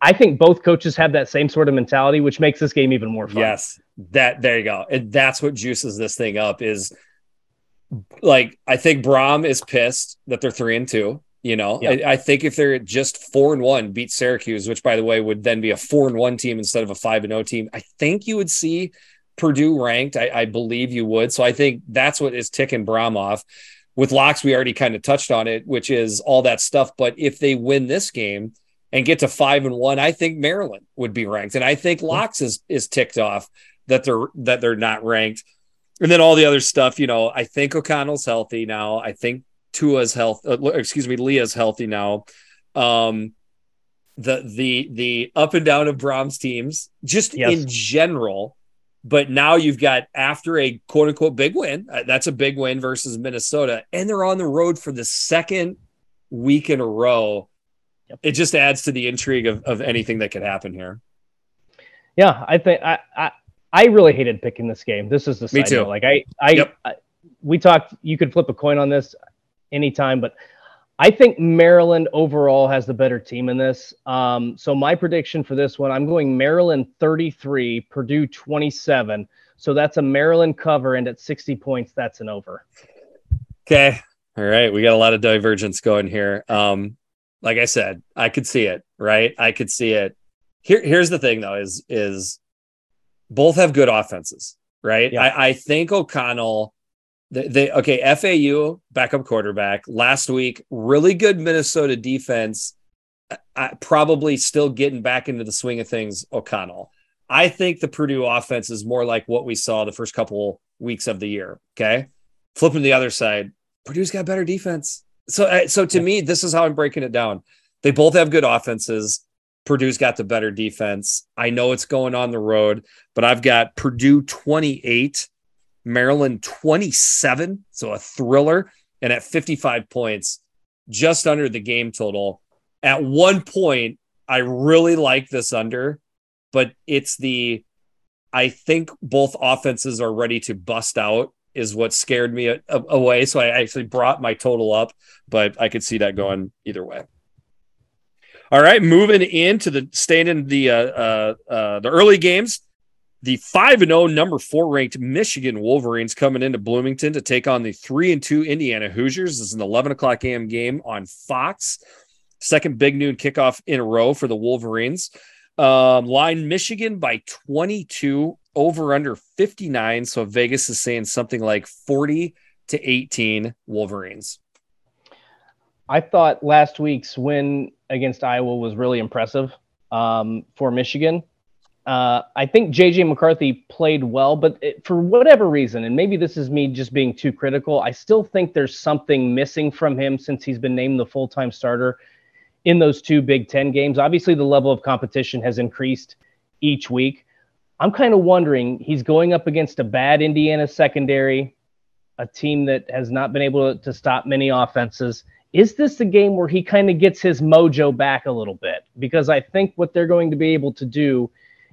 I think both coaches have that same sort of mentality, which makes this game even more fun. Yes, that there you go, and that's what juices this thing up. Is like I think Brohm is pissed that they're three and two. You know, I, I, think if they're just four and one, beat Syracuse, which by the way would then be a four and one team instead of a five and zero team. I think you would see Purdue ranked. I, I, believe you would. So I think that's what is ticking Brohm off with locks, we already kind of touched on it, which is all that stuff. But if they win this game and get to five and one, I think Maryland would be ranked, and I think locks is is ticked off that they're that they're not ranked. And then all the other stuff, you know, I think O'Connell's healthy now. I think Tua's health, uh, excuse me, Leah's healthy now. Um, the the the up and down of Brohm's teams, just yes. in general, but now you've got after a quote unquote big win, uh, that's a big win versus Minnesota, and they're on the road for the second week in a row. Yep. It just adds to the intrigue of, of anything that could happen here. Yeah, I think I, I I really hated picking this game. This is the me too. Note. Like I I, yep. I we talked. You could flip a coin on this anytime, but I think Maryland overall has the better team in this. Um, so my prediction for this one, I'm going Maryland 33, Purdue 27. So that's a Maryland cover, and at 60 points, that's an over. Okay. All right. We got a lot of divergence going here. Um, like I said, I could see it, right? I could see it. Here, here's the thing though, is is both have good offenses, right? Yeah. I, I think O'Connell they, they okay, FAU backup quarterback last week, really good Minnesota defense. I, probably still getting back into the swing of things. O'Connell. I think the Purdue offense is more like what we saw the first couple weeks of the year. Okay, flipping the other side, Purdue's got better defense. So, uh, so to me, this is how I'm breaking it down. They both have good offenses. Purdue's got the better defense. I know it's going on the road, but I've got Purdue 28, Maryland 27, so a thriller, and at 55 points, just under the game total. At one point, I really like this under, but it's the I think both offenses are ready to bust out is what scared me away. So I actually brought my total up, but I could see that going either way. All right, moving into the staying in the uh, uh, uh, the early games the 5 and 0 number 4 ranked Michigan Wolverines coming into Bloomington to take on the 3 and 2 Indiana Hoosiers. This is an 11 o'clock a.m. game on Fox. Second big noon kickoff in a row for the Wolverines. Um, line Michigan by 22 over under 59. So Vegas is saying something like 40 to 18 Wolverines. I thought last week's win against Iowa was really impressive um, for Michigan. Uh, I think JJ McCarthy played well, but it, for whatever reason, and maybe this is me just being too critical, I still think there's something missing from him since he's been named the full time starter in those two Big Ten games. Obviously, the level of competition has increased each week. I'm kind of wondering he's going up against a bad Indiana secondary, a team that has not been able to, to stop many offenses. Is this a game where he kind of gets his mojo back a little bit? Because I think what they're going to be able to do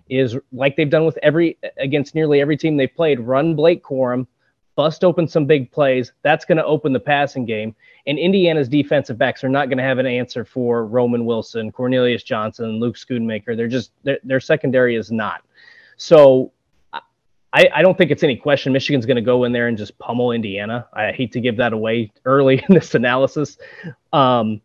is like they've done with every against nearly every team they've played, run Blake Corum, bust open some big plays. That's going to open the passing game. And Indiana's defensive backs are not going to have an answer for Roman Wilson, Cornelius Johnson, Luke Schoonmaker. They're just their secondary is not. So I, I don't think it's any question Michigan's going to go in there and just pummel Indiana. I hate to give that away early in this analysis. Um,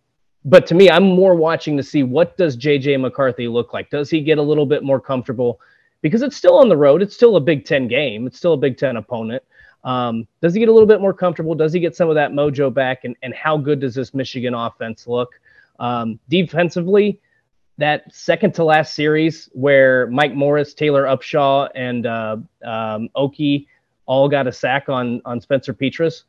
but to me, I'm more watching to see what does JJ McCarthy look like. Does he get a little bit more comfortable? Because it's still on the road. It's still a Big Ten game. It's still a Big Ten opponent. Um, does he get a little bit more comfortable? Does he get some of that mojo back? And, and how good does this Michigan offense look? Um, defensively, that second to last series where Mike Morris, Taylor Upshaw, and uh, um, Okie all got a sack on on Spencer Petras.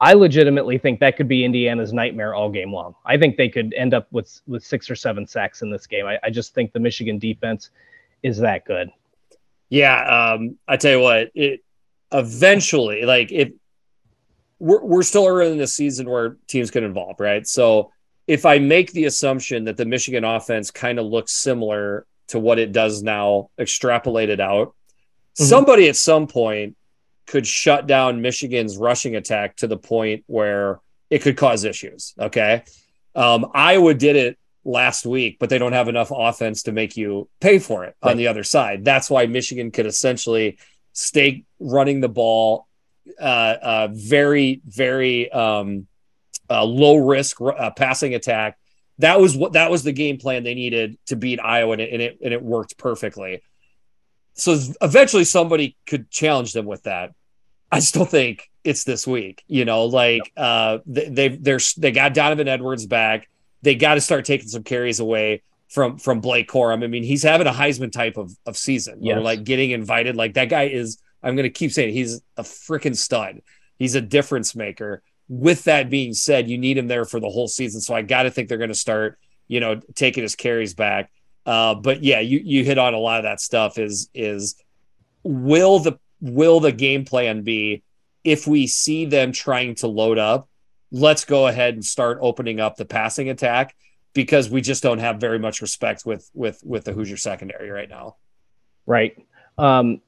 I legitimately think that could be Indiana's nightmare all game long. I think they could end up with with six or seven sacks in this game. I, I just think the Michigan defense is that good. Yeah, um, I tell you what, it eventually, like if we're we're still early in the season where teams can involve, right? So if I make the assumption that the Michigan offense kind of looks similar to what it does now, extrapolated out, mm-hmm. somebody at some point could shut down Michigan's rushing attack to the point where it could cause issues. Okay. Um, Iowa did it last week, but they don't have enough offense to make you pay for it right. on the other side. That's why Michigan could essentially stay running the ball uh, uh, very, very um, uh, low risk uh, passing attack. That was what that was the game plan they needed to beat Iowa, and it, and it and it worked perfectly. So eventually, somebody could challenge them with that. I still think it's this week. You know, like uh, they they're they got Donovan Edwards back. They got to start taking some carries away from from Blake Corum. I mean, he's having a Heisman type of of season. Yeah, like getting invited. Like that guy is. I'm going to keep saying it, he's a freaking stud. He's a difference maker with that being said, you need him there for the whole season. So I got to think they're going to start, you know, taking his carries back. Uh, but yeah, you you hit on a lot of that stuff. Is is will the will the game plan be if we see them trying to load up? Let's go ahead and start opening up the passing attack because we just don't have very much respect with with with the Hoosier secondary right now. Right. Um,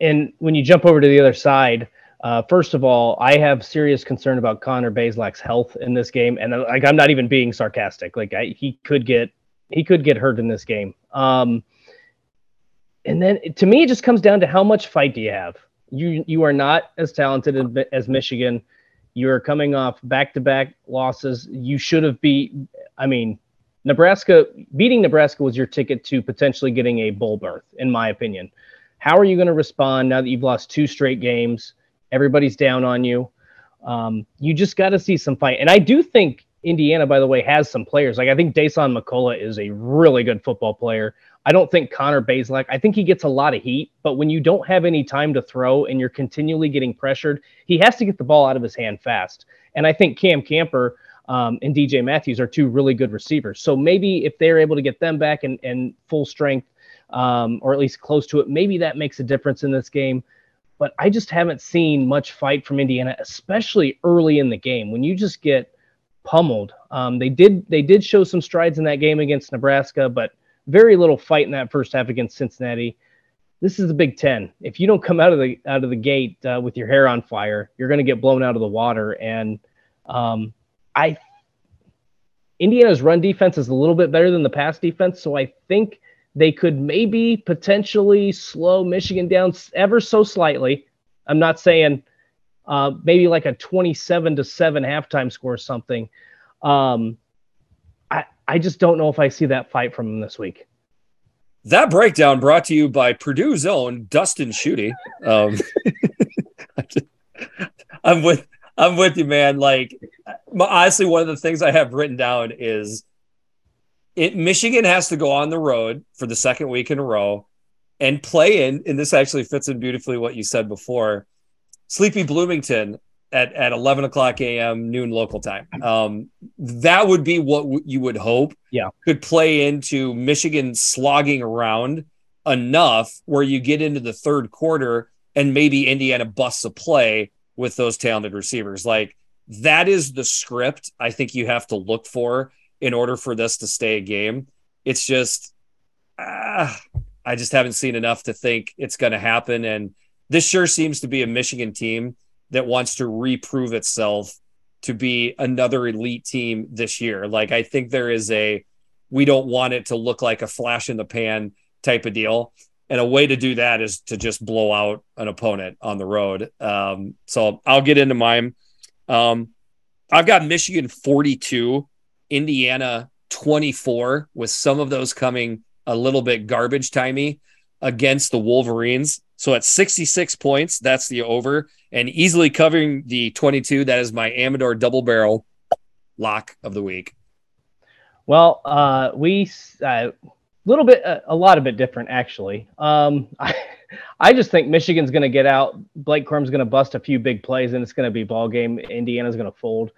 and when you jump over to the other side, uh, first of all, I have serious concern about Connor Bazelak's health in this game, and uh, like I'm not even being sarcastic. Like I, he could get he could get hurt in this game. Um, and then to me, it just comes down to how much fight do you have. You you are not as talented as Michigan. You are coming off back to back losses. You should have beat. I mean, Nebraska beating Nebraska was your ticket to potentially getting a bowl berth, in my opinion. How are you going to respond now that you've lost two straight games? Everybody's down on you. Um, you just got to see some fight. And I do think Indiana, by the way, has some players. Like I think Dasan McCullough is a really good football player. I don't think Connor Bazelak. I think he gets a lot of heat, but when you don't have any time to throw and you're continually getting pressured, he has to get the ball out of his hand fast. And I think Cam Camper um, and DJ Matthews are two really good receivers. So maybe if they're able to get them back and, and full strength, um, or at least close to it, maybe that makes a difference in this game but I just haven't seen much fight from Indiana, especially early in the game when you just get pummeled. Um, they did they did show some strides in that game against Nebraska, but very little fight in that first half against Cincinnati. This is the Big Ten. If you don't come out of the out of the gate uh, with your hair on fire, you're going to get blown out of the water. And um, I Indiana's run defense is a little bit better than the pass defense, so I think they could maybe potentially slow Michigan down ever so slightly. I'm not saying uh, maybe like a 27 to 7 halftime score or something. Um, I, I just don't know if I see that fight from them this week. That breakdown brought to you by Purdue's own Dustin Shooty. Um, I'm with I'm with you, man. Like honestly, one of the things I have written down is it Michigan has to go on the road for the second week in a row and play in, and this actually fits in beautifully what you said before. Sleepy Bloomington at, at 11 o'clock a.m. noon local time. Um, that would be what w- you would hope. Yeah, could play into Michigan slogging around enough where you get into the third quarter and maybe Indiana busts a play with those talented receivers. Like that is the script I think you have to look for in order for this to stay a game. It's just, ah, I just haven't seen enough to think it's going to happen. And this sure seems to be a Michigan team that wants to reprove itself to be another elite team this year. Like, I think there is a, we don't want it to look like a flash in the pan type of deal. And a way to do that is to just blow out an opponent on the road. Um, so I'll get into mine. Um, I've got Michigan 42, Indiana 24, with some of those coming a little bit garbage timey. against the Wolverines. So at 66 points, that's the over, and easily covering the 22. That is my Amador double barrel lock of the week. Well, uh, we a uh, little bit, uh, a lot of bit different actually. Um, I, I just think Michigan's going to get out. Blake Corum's going to bust a few big plays, and it's going to be ball game. Indiana's going to fold.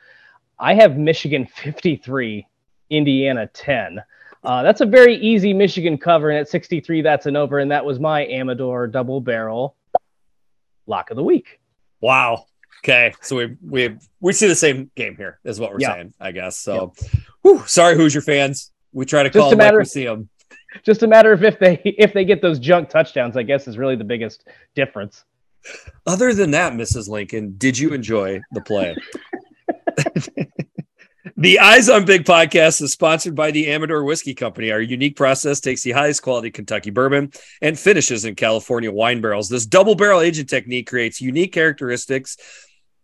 I have Michigan 53, Indiana 10. Uh, that's a very easy Michigan cover, and at 63, that's an over. And that was my Amador double barrel lock of the week. Wow. Okay, so we we we see the same game here, is what we're yeah. saying, I guess. So, yeah. whew, sorry, Hoosier fans. We try to call them like we see them. Just a matter of if they if they get those junk touchdowns, I guess, is really the biggest difference. Other than that, Mrs. Lincoln, did you enjoy the play? The Eyes on Big podcast is sponsored by the Amador Whiskey Company. Our unique process takes the highest quality Kentucky bourbon and finishes in California wine barrels. This double barrel aging technique creates unique characteristics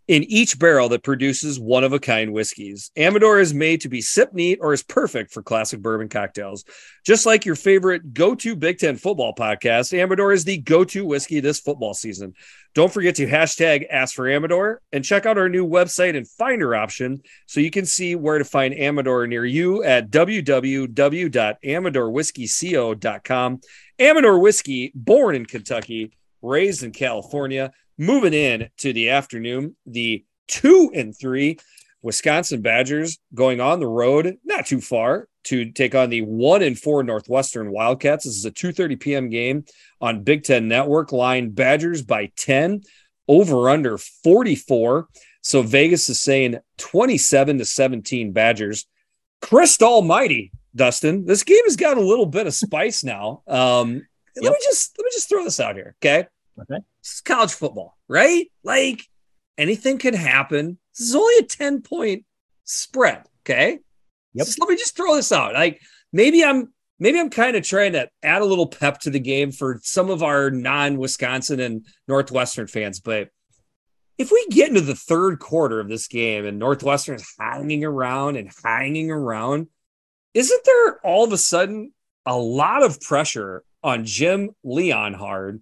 in each barrel that produces one of a kind whiskeys. Amador is made to be sip neat or is perfect for classic bourbon cocktails. Just like your favorite go to Big Ten football podcast, Amador is the go to whiskey this football season. Don't forget to hashtag ask for Amador and check out our new website and finder option so you can see where to find Amador near you at www.amadorwhiskeyco.com. Amador Whiskey, born in Kentucky, raised in California Moving in to the afternoon, the two and three Wisconsin Badgers going on the road, not too far, to take on the one and four Northwestern Wildcats. This is a 2:30 p.m. game on Big Ten Network. Line Badgers by 10, over under 44. So Vegas is saying 27 to 17 Badgers. Christ Almighty, Dustin, this game has got a little bit of spice now. Um, yep. Let me just let me just throw this out here, okay? Okay. This is college football, right? Like anything could happen. This is only a 10 point spread. Okay. Yep. let me just throw this out. Like maybe I'm maybe I'm kind of trying to add a little pep to the game for some of our non-Wisconsin and Northwestern fans, but if we get into the third quarter of this game and Northwestern is hanging around and hanging around, isn't there all of a sudden a lot of pressure on Jim Leonhard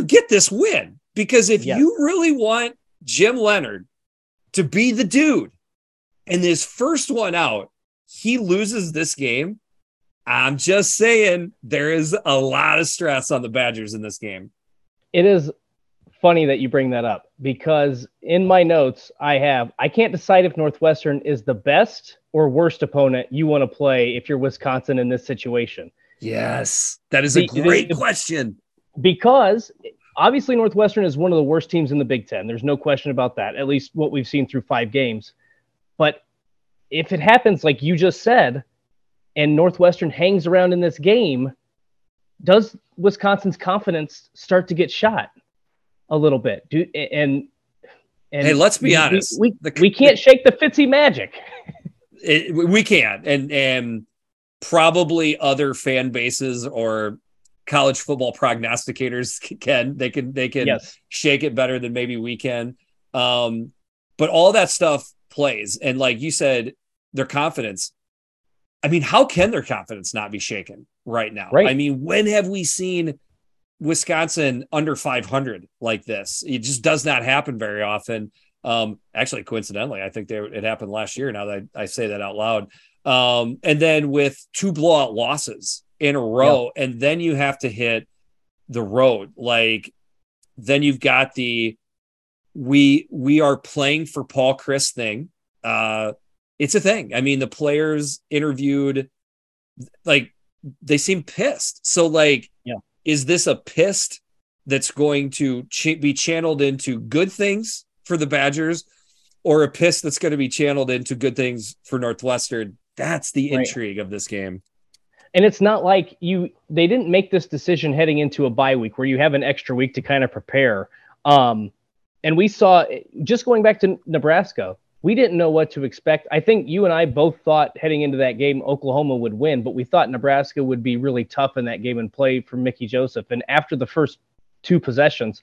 to get this win. Because if yes. you really want Jim Leonhard to be the dude and this first one out, he loses this game. I'm just saying there is a lot of stress on the Badgers in this game. It is funny that you bring that up because in my notes I have I can't decide if Northwestern is the best or worst opponent you want to play if you're Wisconsin in this situation. Yes, that is a great the, question because obviously Northwestern is one of the worst teams in the Big Ten. There's no question about that, at least what we've seen through five games. But if it happens like you just said, and Northwestern hangs around in this game, does Wisconsin's confidence start to get shot a little bit? Do and and hey, let's be we, honest, we, we, the, we can't the, shake the Fitzy magic. It, we can't, and and probably other fan bases or college football prognosticators can. They can they can yes. shake it better than maybe we can. Um, but all that stuff plays, and like you said, their confidence. I mean, how can their confidence not be shaken right now? Right. I mean, when have we seen Wisconsin under 500 like this? It just does not happen very often. Um, actually, coincidentally, I think they, it happened last year. Now that I, I say that out loud, um, and then with two blowout losses in a row, and then you have to hit the road. Like then you've got the we we are playing for Paul Chryst thing. Uh, it's a thing. I mean, the players interviewed, like they seem pissed. So like, yeah, is this a pissed that's going to ch- be channeled into good things for the Badgers, or a piss that's going to be channeled into good things for Northwestern? That's the intrigue right. of this game and it's not like you they didn't make this decision heading into a bye week where you have an extra week to kind of prepare. Um, and we saw just going back to nebraska we didn't know what to expect. I think you and i both thought heading into that game oklahoma would win but we thought nebraska would be really tough in that game and play for mickey joseph. And after the first two possessions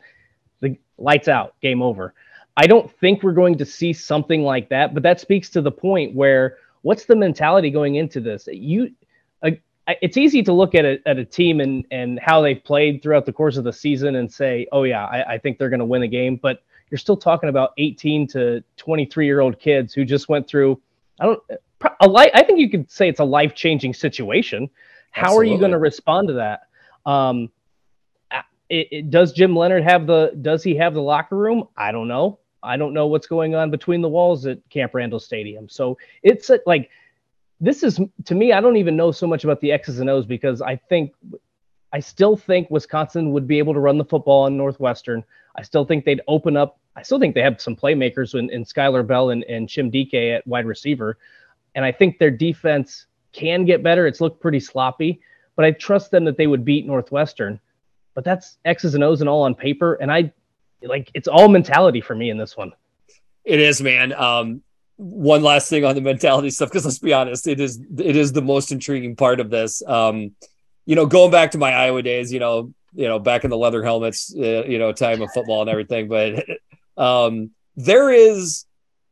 the lights out game over. I don't think we're going to see something like that but that speaks to the point where what's the mentality going into this? You it's easy to look at a, at a team and, and how they played throughout the course of the season and say, oh, yeah, I, I think they're going to win a game. But you're still talking about 18 to 23 year old kids who just went through, I don't, a life, I think you could say it's a life changing situation. How Absolutely. are you going to respond to that? Um, it, it, does Jim Leonhard have the, does he have the locker room? I don't know. I don't know what's going on between the walls at Camp Randall Stadium. So it's a, like, this is to me, I don't even know so much about the X's and O's because I think I still think Wisconsin would be able to run the football on Northwestern. I still think they'd open up. I still think they have some playmakers in, in Skyler Bell and, and Chim Dike at wide receiver. And I think their defense can get better. It's looked pretty sloppy, but I trust them that they would beat Northwestern. But that's X's and O's and all on paper. And I like it's all mentality for me in this one. It is, man. Um, one last thing on the mentality stuff because let's be honest it is it is the most intriguing part of this um you know going back to my iowa days you know you know back in the leather helmets uh, you know time of football and everything but um there is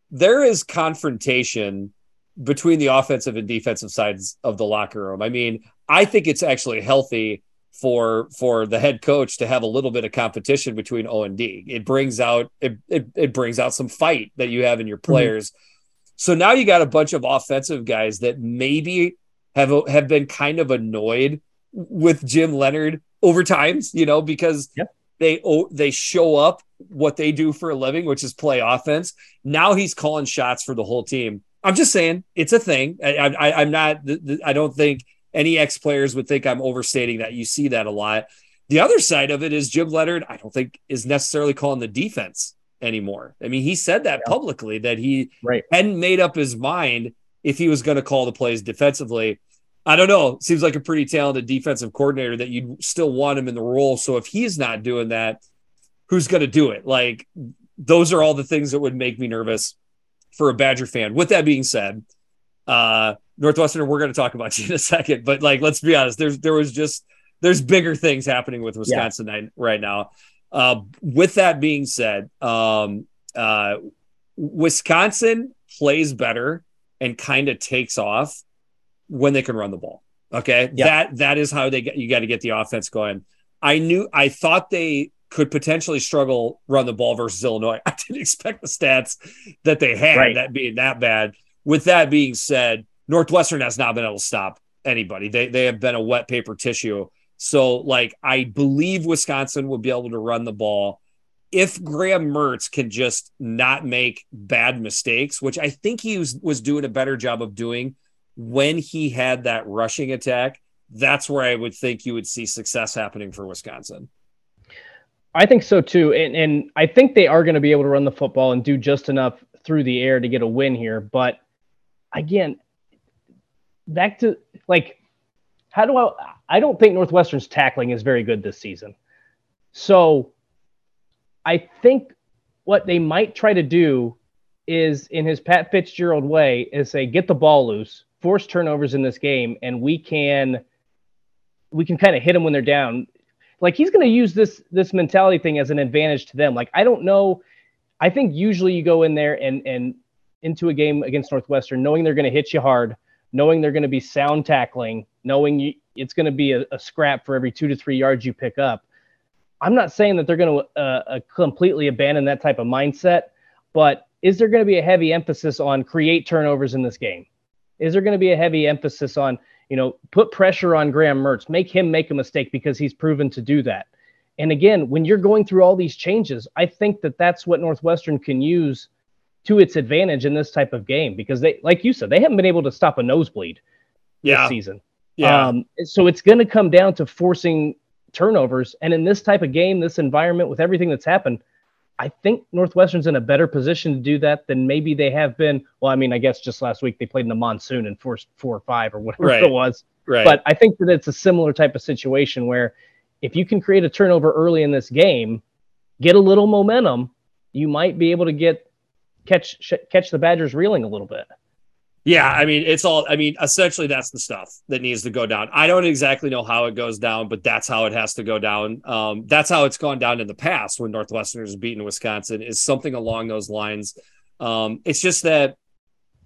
there is confrontation between the offensive and defensive sides of the locker room i mean i think it's actually healthy for for the head coach to have a little bit of competition between O and D. It brings out it, it, it brings out some fight that you have in your mm-hmm. players. Mm-hmm. So now you got a bunch of offensive guys that maybe have have been kind of annoyed with Jim Leonhard over times, you know, because yep. they they show up what they do for a living, which is play offense. Now he's calling shots for the whole team. I'm just saying it's a thing. I, I, I'm not. I don't think any ex players would think I'm overstating that. You see that a lot. The other side of it is Jim Leonhard. I don't think is necessarily calling the defense anymore. I mean, he said that yeah. publicly that he right. hadn't made up his mind if he was going to call the plays defensively. I don't know. Seems like a pretty talented defensive coordinator that you'd still want him in the role. So if he's not doing that, who's going to do it? Like those are all the things that would make me nervous for a Badger fan. With that being said, uh, Northwestern, we're going to talk about you in a second, but like, let's be honest. There's there was just there's bigger things happening with Wisconsin yeah. right now. Uh, with that being said, um, uh, Wisconsin plays better and kind of takes off when they can run the ball. Okay, yeah. that that is how they get. You got to get the offense going. I knew. I thought they could potentially struggle run the ball versus Illinois. I didn't expect the stats that they had right. that being that bad. With that being said, Northwestern has not been able to stop anybody. They they have been a wet paper tissue so, like, I believe Wisconsin will be able to run the ball if Graham Mertz can just not make bad mistakes, which I think he was, was doing a better job of doing when he had that rushing attack. That's where I would think you would see success happening for Wisconsin. I think so too. And, and I think they are going to be able to run the football and do just enough through the air to get a win here. But again, back to like how do I? I don't think Northwestern's tackling is very good this season. So I think what they might try to do is, in his Pat Fitzgerald way, is say get the ball loose, force turnovers in this game, and we can we can kind of hit them when they're down. Like he's going to use this this mentality thing as an advantage to them. Like I don't know. I think usually you go in there and and into a game against Northwestern knowing they're going to hit you hard knowing they're going to be sound tackling, knowing you, it's going to be a, a, scrap for every two to three yards you pick up. I'm not saying that they're going to uh, uh, completely abandon that type of mindset, but is there going to be a heavy emphasis on create turnovers in this game? Is there going to be a heavy emphasis on, you know, put pressure on Graham Mertz, make him make a mistake because he's proven to do that? And again, when you're going through all these changes, I think that that's what Northwestern can use to its advantage in this type of game because they, like you said, they haven't been able to stop a nosebleed yeah. this season. Yeah. Um, so it's going to come down to forcing turnovers. And in this type of game, this environment with everything that's happened, I think Northwestern's in a better position to do that than maybe they have been. Well, I mean, I guess just last week they played in the monsoon and forced four or five or whatever right. it was. Right. But I think that it's a similar type of situation where if you can create a turnover early in this game, get a little momentum, you might be able to get catch catch the Badgers reeling a little bit. Yeah, I mean, it's all. I mean, essentially, that's the stuff that needs to go down. I don't exactly know how it goes down, but that's how it has to go down. Um, that's how it's gone down in the past when Northwestern has beaten Wisconsin. Is something along those lines. Um, it's just that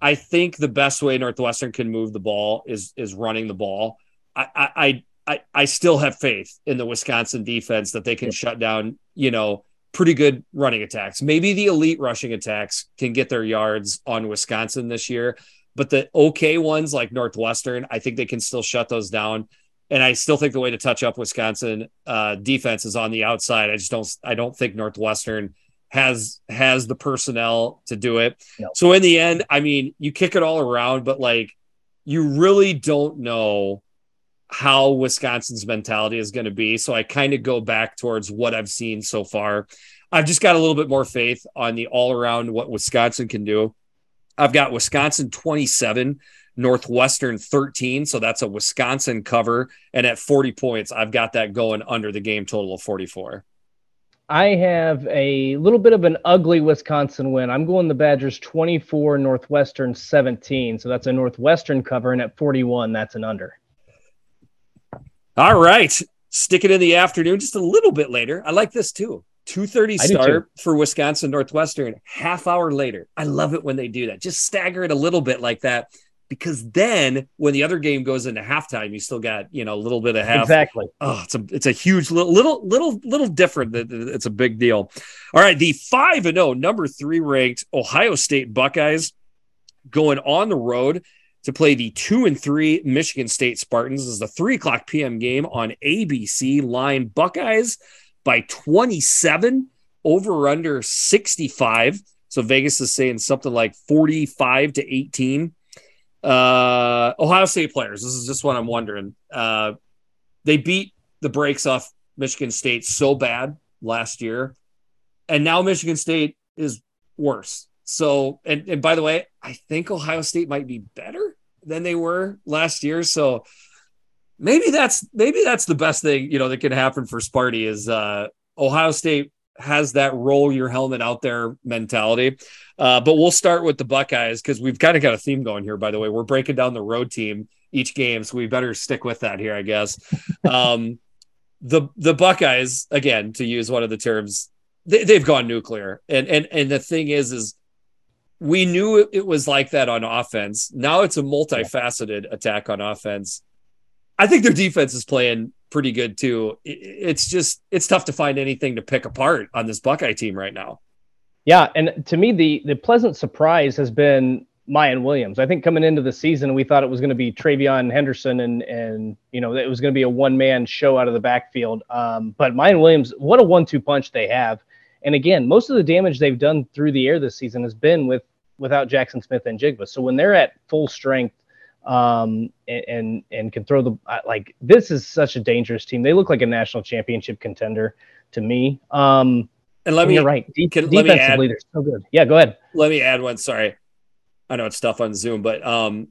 I think the best way Northwestern can move the ball is is running the ball. I, I, I, I still have faith in the Wisconsin defense that they can shut down, you know, pretty good running attacks. Maybe the elite rushing attacks can get their yards on Wisconsin this year, but the okay ones like Northwestern, I think they can still shut those down. And I still think the way to touch up Wisconsin uh, defense is on the outside. I just don't. I don't think Northwestern has has the personnel to do it. No. So in the end, I mean, you kick it all around, but like you really don't know how Wisconsin's mentality is going to be. So I kind of go back towards what I've seen so far. I've just got a little bit more faith on the all around what Wisconsin can do. I've got Wisconsin 27, Northwestern 13. So that's a Wisconsin cover. And at 40 points, I've got that going under the game total of 44. I have a little bit of an ugly Wisconsin win. I'm going the Badgers 24, Northwestern 17. So that's a Northwestern cover. And at 41, that's an under. All right. Stick it in the afternoon, just a little bit later. I like this too. 2:30 start for Wisconsin Northwestern, half hour later. I love it when they do that. Just stagger it a little bit like that because then when the other game goes into halftime, you still got you know a little bit of half. Exactly. Oh, it's a it's a huge little little little little different. It's a big deal. All right, the five and zero, oh, number three ranked Ohio State Buckeyes going on the road to play the two and three Michigan State Spartans. This is the three o'clock p.m. game on ABC. Line Buckeyes by 27 over under 65. So Vegas is saying something like 45 to 18. Uh, Ohio State players. This is just what I'm wondering. Uh, they beat the brakes off Michigan State so bad last year, and now Michigan State is worse. So, and, and by the way, I think Ohio State might be better than they were last year. So maybe that's maybe that's the best thing you know that can happen for Sparty is uh, Ohio State has that roll your helmet out there mentality. Uh, but we'll start with the Buckeyes because we've kind of got a theme going here. By the way, we're breaking down the road team each game, so we better stick with that here, I guess. Um, the the Buckeyes, again, to use one of the terms, they, have gone nuclear, and and and the thing is, is we knew it was like that on offense. Now it's a multifaceted attack on offense. I think their defense is playing pretty good too. It's just it's tough to find anything to pick apart on this Buckeye team right now. Yeah, and to me the the pleasant surprise has been Miyan Williams. I think coming into the season, we thought it was going to be TreVeyon Henderson and and you know it was going to be a one man show out of the backfield. Um, but Miyan Williams, what a one two punch they have. And again, most of the damage they've done through the air this season has been with without Jackson Smith-Njigba. So when they're at full strength um, and, and, and can throw the like this is such a dangerous team. They look like a national championship contender to me. Um, and let me you're right. De- can, defensively, add, they're so good. Yeah, go ahead. Let me add one. Sorry, I know it's tough on Zoom, but um,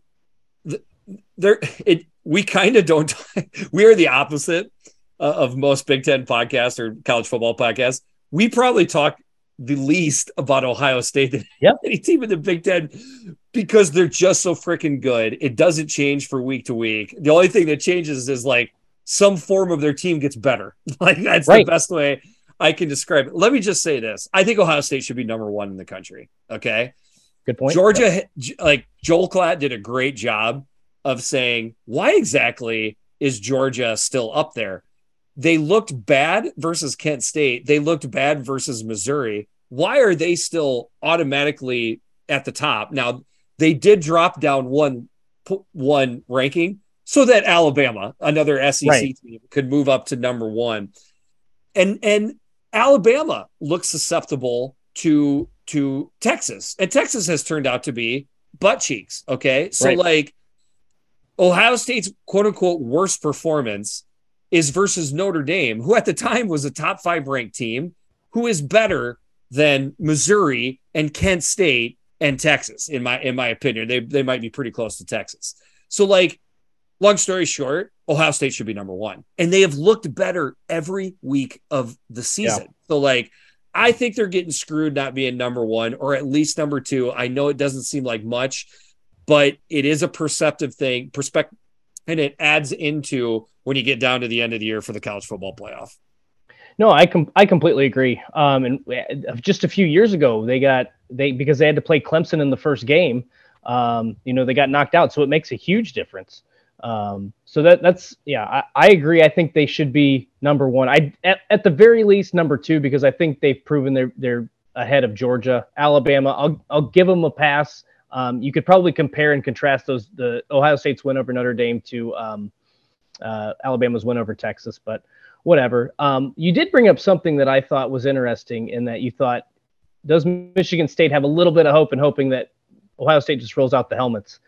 there it we kind of don't. we are the opposite uh, of most Big Ten podcasts or college football podcasts. We probably talk the least about Ohio State than yep. any team in the Big Ten because they're just so freaking good. It doesn't change for week to week. The only thing that changes is like some form of their team gets better. Like that's right. the best way I can describe it. Let me just say this. I think Ohio State should be number one in the country. Okay. Good point. Georgia, like Joel Klatt did a great job of saying, why exactly is Georgia still up there? They looked bad versus Kent State. They looked bad versus Missouri. Why are they still automatically at the top? Now, they did drop down one one ranking so that Alabama, another SEC right. team, could move up to number one. And and Alabama looks susceptible to to Texas, and Texas has turned out to be butt cheeks. Okay, so right. like Ohio State's quote unquote worst performance is versus Notre Dame, who at the time was a top five ranked team, who is better than Missouri and Kent State and Texas, in my in my opinion. They they might be pretty close to Texas. So like, long story short, Ohio State should be number one. And they have looked better every week of the season. Yeah. So like I think they're getting screwed not being number one or at least number two. I know it doesn't seem like much, but it is a perceptive thing, perspective, and it adds into when you get down to the end of the year for the college football playoff. No, I com- I completely agree. Um, and uh, just a few years ago, they got they because they had to play Clemson in the first game. Um, you know, they got knocked out, so it makes a huge difference. Um, so that that's yeah, I, I, agree. I think they should be number one. I at, at the very least number two because I think they've proven they're they're ahead of Georgia, Alabama. I'll I'll give them a pass. Um, you could probably compare and contrast those the Ohio State's win over Notre Dame to um, uh, Alabama's win over Texas, but whatever. Um, you did bring up something that I thought was interesting in that you thought does Michigan State have a little bit of hope in hoping that Ohio State just rolls out the helmets?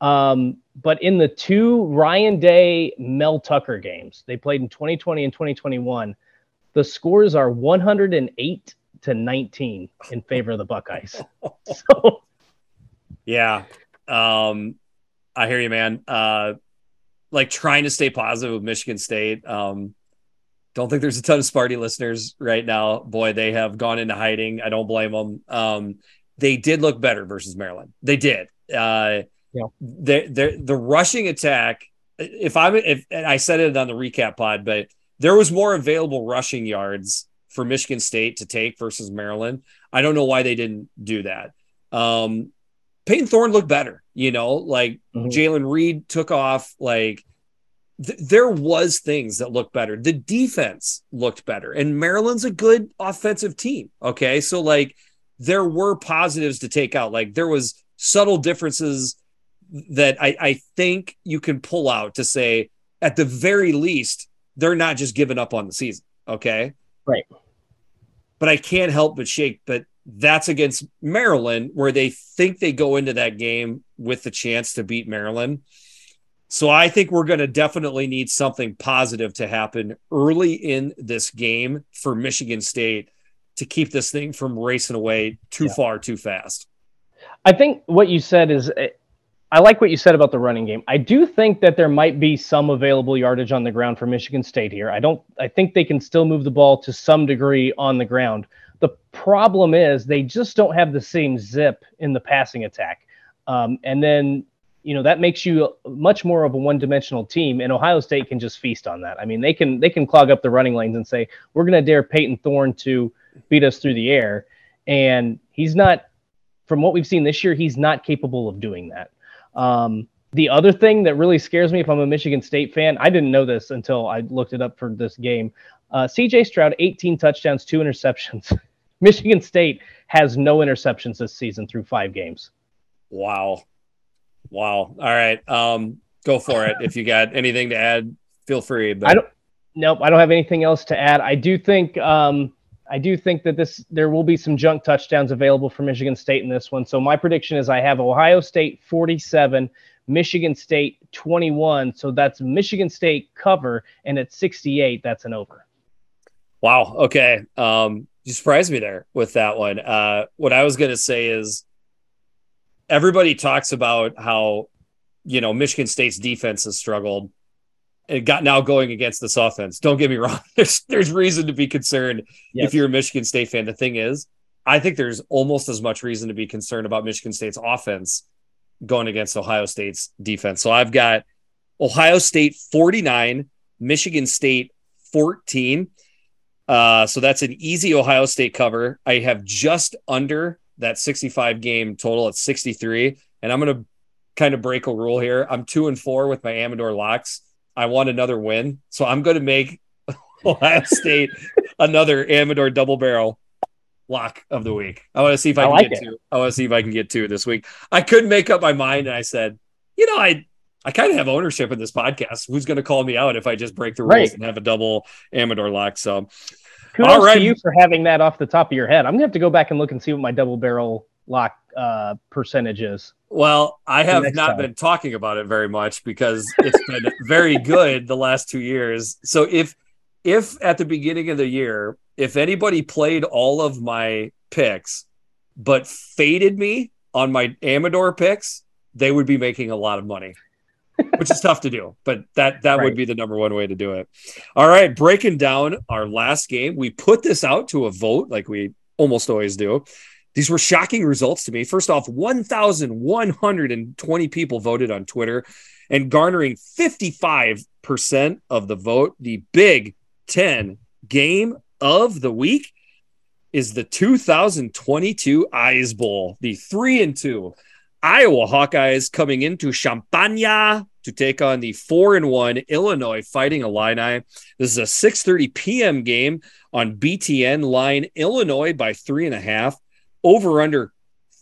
Um, but in the two Ryan Day Mel Tucker games they played in 2020 and 2021, the scores are 108 to 19 in favor of the Buckeyes. So, yeah, um, I hear you, man. Uh, like trying to stay positive with Michigan State. Um, don't think there's a ton of Sparty listeners right now. Boy, they have gone into hiding. I don't blame them. Um, they did look better versus Maryland. They did. Uh, yeah. The the rushing attack. If I'm if I said it on the recap pod, but there was more available rushing yards for Michigan State to take versus Maryland. I don't know why they didn't do that. Um, Payton Thorne looked better, you know, like mm-hmm. Jayden Reed took off. Like th- there was things that looked better. The defense looked better, and Maryland's a good offensive team. Okay, so like there were positives to take out. Like there was subtle differences that I, I think you can pull out to say, at the very least, they're not just giving up on the season. Okay. Right. But I can't help but shake. But that's against Maryland, where they think they go into that game with the chance to beat Maryland. So I think we're going to definitely need something positive to happen early in this game for Michigan State to keep this thing from racing away too yeah. far too fast. I think what you said is eh, I like what you said about the running game. I do think that there might be some available yardage on the ground for Michigan State here. I don't I think they can still move the ball to some degree on the ground. The problem is they just don't have the same zip in the passing attack. Um, and then you know that makes you much more of a one-dimensional team and ohio state can just feast on that i mean they can they can clog up the running lanes and say we're going to dare Payton Thorne to beat us through the air and he's not from what we've seen this year he's not capable of doing that um, the other thing that really scares me if I'm a Michigan State fan, I didn't know this until I looked it up for this game. Uh, CJ Stroud, 18 touchdowns, two interceptions. Michigan State has no interceptions this season through five games. Wow. Wow. All right. Um, go for it. if you got anything to add, feel free. But I don't, nope, I don't have anything else to add. I do think, um, I do think that this there will be some junk touchdowns available for Michigan State in this one. So my prediction is I have Ohio State 47, Michigan State 21. So that's Michigan State cover, and at 68, that's an over. Wow. Okay. Um, you surprised me there with that one. Uh, what I was going to say is everybody talks about how you know Michigan State's defense has struggled and got now going against this offense. Don't get me wrong. There's there's reason to be concerned yes. if you're a Michigan State fan. The thing is, I think there's almost as much reason to be concerned about Michigan State's offense going against Ohio State's defense. So I've got Ohio State 49, Michigan State 14. Uh, so that's an easy Ohio State cover. I have just under that 65 game total at 63. And I'm going to kind of break a rule here. I'm two and four with my Amador locks. I want another win. So I'm going to make Ohio State another Amador double barrel lock of the week. I want to see if I, I can like get it. two. I want to see if I can get two this week. I couldn't make up my mind, and I said, you know, I I kind of have ownership in this podcast. Who's going to call me out if I just break the rules right. and have a double Amador lock? So, kudos all right. to you for having that off the top of your head. I'm gonna have to go back and look and see what my double barrel lock uh, percentages. Well, I have not time. been talking about it very much because it's been very good the last two years. So if if at the beginning of the year, if anybody played all of my picks but faded me on my Amador picks, they would be making a lot of money. Which is tough to do, but that that right. would be the number one way to do it. All right, breaking down our last game, we put this out to a vote like we almost always do. These were shocking results to me. First off, 1,120 people voted on Twitter and garnering 55% of the vote. The Big 10 game of the week is the 2022 Ice Bowl, the 3 and 2 Iowa Hawkeyes coming into Champaign, to take on the four and one Illinois Fighting Illini. This is a 6:30 p.m. game on BTN line Illinois by three and a half. Over under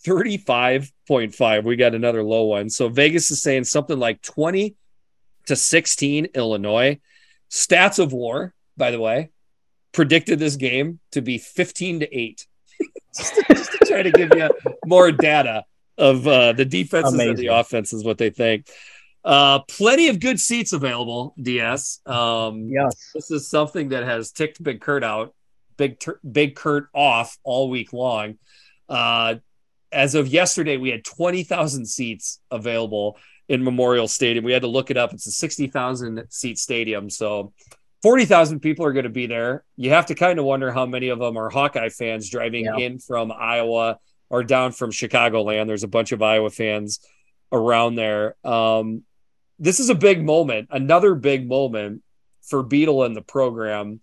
35.5. We got another low one. So Vegas is saying something like 20 to 16 Illinois. Stats of war, by the way, predicted this game to be 15 to 8. just, to, just to try to give you more data of uh, the defenses Amazing. and the offenses, what they think. Uh, plenty of good seats available, DS. Um, yes. This is something that has ticked Big Kurt out, Big, Big Kurt off all week long. Uh, as of yesterday, we had 20,000 seats available in Memorial Stadium. We had to look it up. It's a 60,000 seat stadium. So 40,000 people are going to be there. You have to kind of wonder how many of them are Hawkeye fans driving yeah. in from Iowa or down from Chicagoland. There's a bunch of Iowa fans around there. Um, this is a big moment, another big moment for Beetle and the program.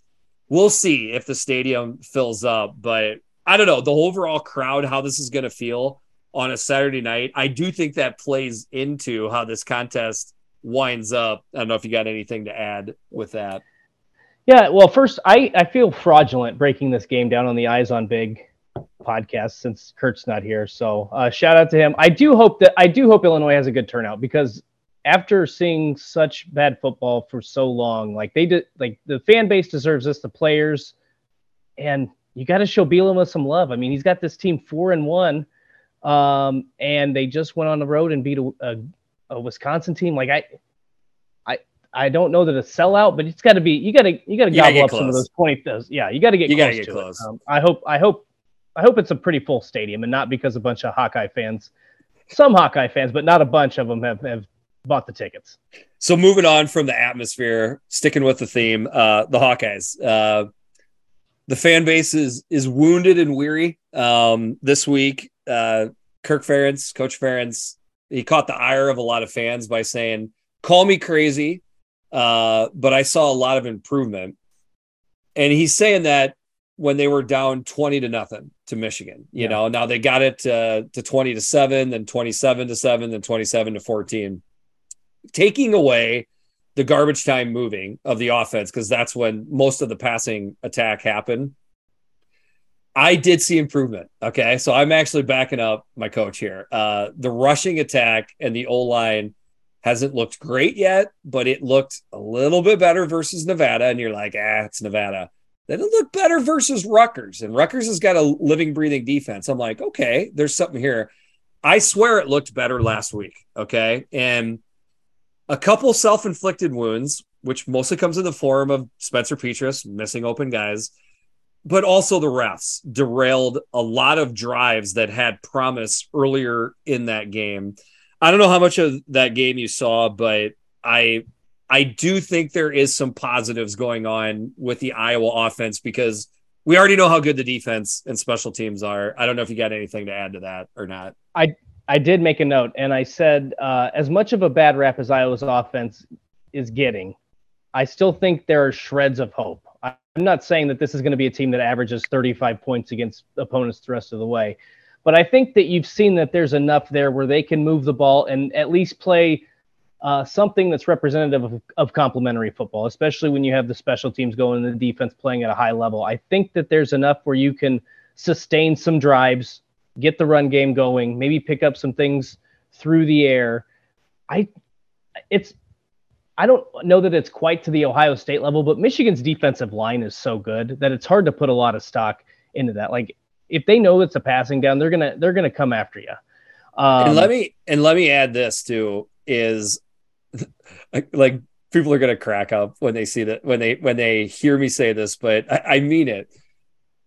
We'll see if the stadium fills up, but I don't know the overall crowd, how this is going to feel on a Saturday night. I do think that plays into how this contest winds up. I don't know if you got anything to add with that. Yeah, well, first, I, I feel fraudulent breaking this game down on the Eyes on Big podcast since Kurt's not here. So uh, shout out to him. I do hope that I do hope Illinois has a good turnout because after seeing such bad football for so long, like they did, like the fan base deserves this, the players, and you got to show Bielema some love. I mean, he's got this team four and one, um, and they just went on the road and beat a, a, a Wisconsin team. Like I, I, I don't know that a sellout, but it's got to be. You got to, you got to gobble up close. some of those twenty. Those, yeah, you got to get. You got to get close. Um, I hope. I hope. I hope it's a pretty full stadium and not because a bunch of Hawkeye fans, some Hawkeye fans, but not a bunch of them have have bought the tickets. So moving on from the atmosphere, sticking with the theme, uh, the Hawkeyes. Uh, the fan base is is wounded and weary. Um, this week, uh, Kirk Ferentz, Coach Ferentz, he caught the ire of a lot of fans by saying, "Call me crazy, uh, but I saw a lot of improvement." And he's saying that when they were down twenty to nothing to Michigan, you yeah. know, now they got it to, to twenty to seven, then twenty seven to seven, then twenty seven to fourteen, taking away the garbage time moving of the offense because that's when most of the passing attack happened. I did see improvement. Okay. So I'm actually backing up my coach here. Uh, the rushing attack and the O line hasn't looked great yet, but it looked a little bit better versus Nevada. And you're like, ah, it's Nevada. Then it looked better versus Rutgers. And Rutgers has got a living, breathing defense. I'm like, okay, there's something here. I swear it looked better last week. Okay. And a couple self-inflicted wounds, which mostly comes in the form of Spencer Petras missing open guys, but also the refs derailed a lot of drives that had promise earlier in that game. I don't know how much of that game you saw, but I I do think there is some positives going on with the Iowa offense because we already know how good the defense and special teams are. I don't know if you got anything to add to that or not. I I did make a note and I said, uh, as much of a bad rap as Iowa's offense is getting, I still think there are shreds of hope. I'm not saying that this is going to be a team that averages 35 points against opponents the rest of the way, but I think that you've seen that there's enough there where they can move the ball and at least play uh, something that's representative of, of complementary football, especially when you have the special teams going and the defense playing at a high level. I think that there's enough where you can sustain some drives get the run game going, maybe pick up some things through the air. I it's I don't know that it's quite to the Ohio State level, but Michigan's defensive line is so good that it's hard to put a lot of stock into that. Like if they know it's a passing down, they're gonna they're gonna come after you. Um, and let me and let me add this too is like people are gonna crack up when they see that when they when they hear me say this, but I, I mean it.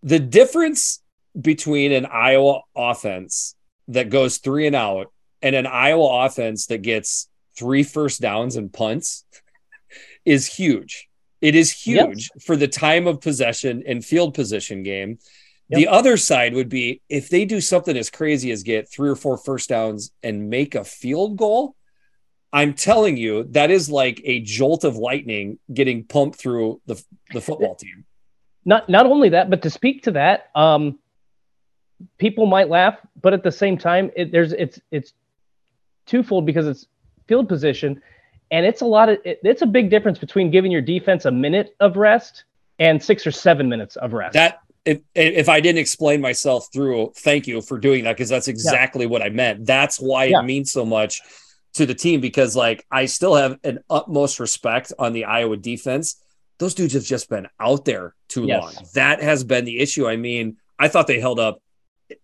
The difference between an Iowa offense that goes three and out and an Iowa offense that gets three first downs and punts is huge. It is huge yep. for the time of possession and field position game. Yep. The other side would be if they do something as crazy as get three or four first downs and make a field goal. I'm telling you, that is like a jolt of lightning getting pumped through the, the football team. Not not only that, but to speak to that, um, people might laugh, but at the same time, it, there's it's it's twofold because it's field position, And it's a lot of it, it's a big difference between giving your defense a minute of rest and six or seven minutes of rest. That if if I didn't explain myself through, thank you for doing that because that's exactly yeah. what I meant. That's why yeah. it means so much to the team because like I still have an utmost respect on the Iowa defense. Those dudes have just been out there too yes. long. That has been the issue. I mean, I thought they held up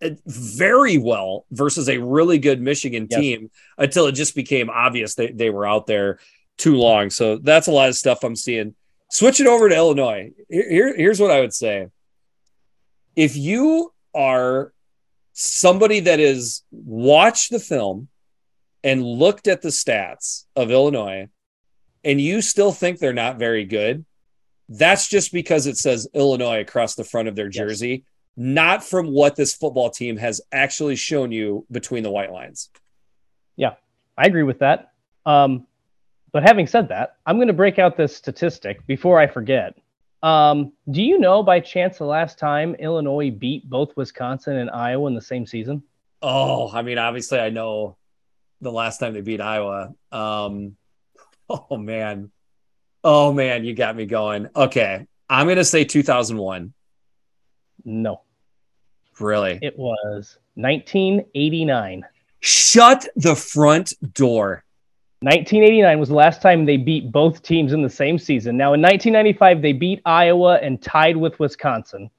uh, very well versus a really good Michigan yes. team until it just became obvious they, they were out there too long. So that's a lot of stuff I'm seeing. Switch it over to Illinois. Here, here's what I would say. If you are somebody that is watched the film and looked at the stats of Illinois and you still think they're not very good, that's just because it says Illinois across the front of their jersey, yes. not from what this football team has actually shown you between the white lines. Yeah, I agree with that. Um, but having said that, I'm going to break out this statistic before I forget. Um, do you know by chance the last time Illinois beat both Wisconsin and Iowa in the same season? Oh, I mean, obviously, I know the last time they beat Iowa. Um, oh man, oh man, you got me going. Okay, I'm gonna say 2001. No, really, it was 1989. Shut the front door. 1989 was the last time they beat both teams in the same season. Now, in 1995, they beat Iowa and tied with Wisconsin.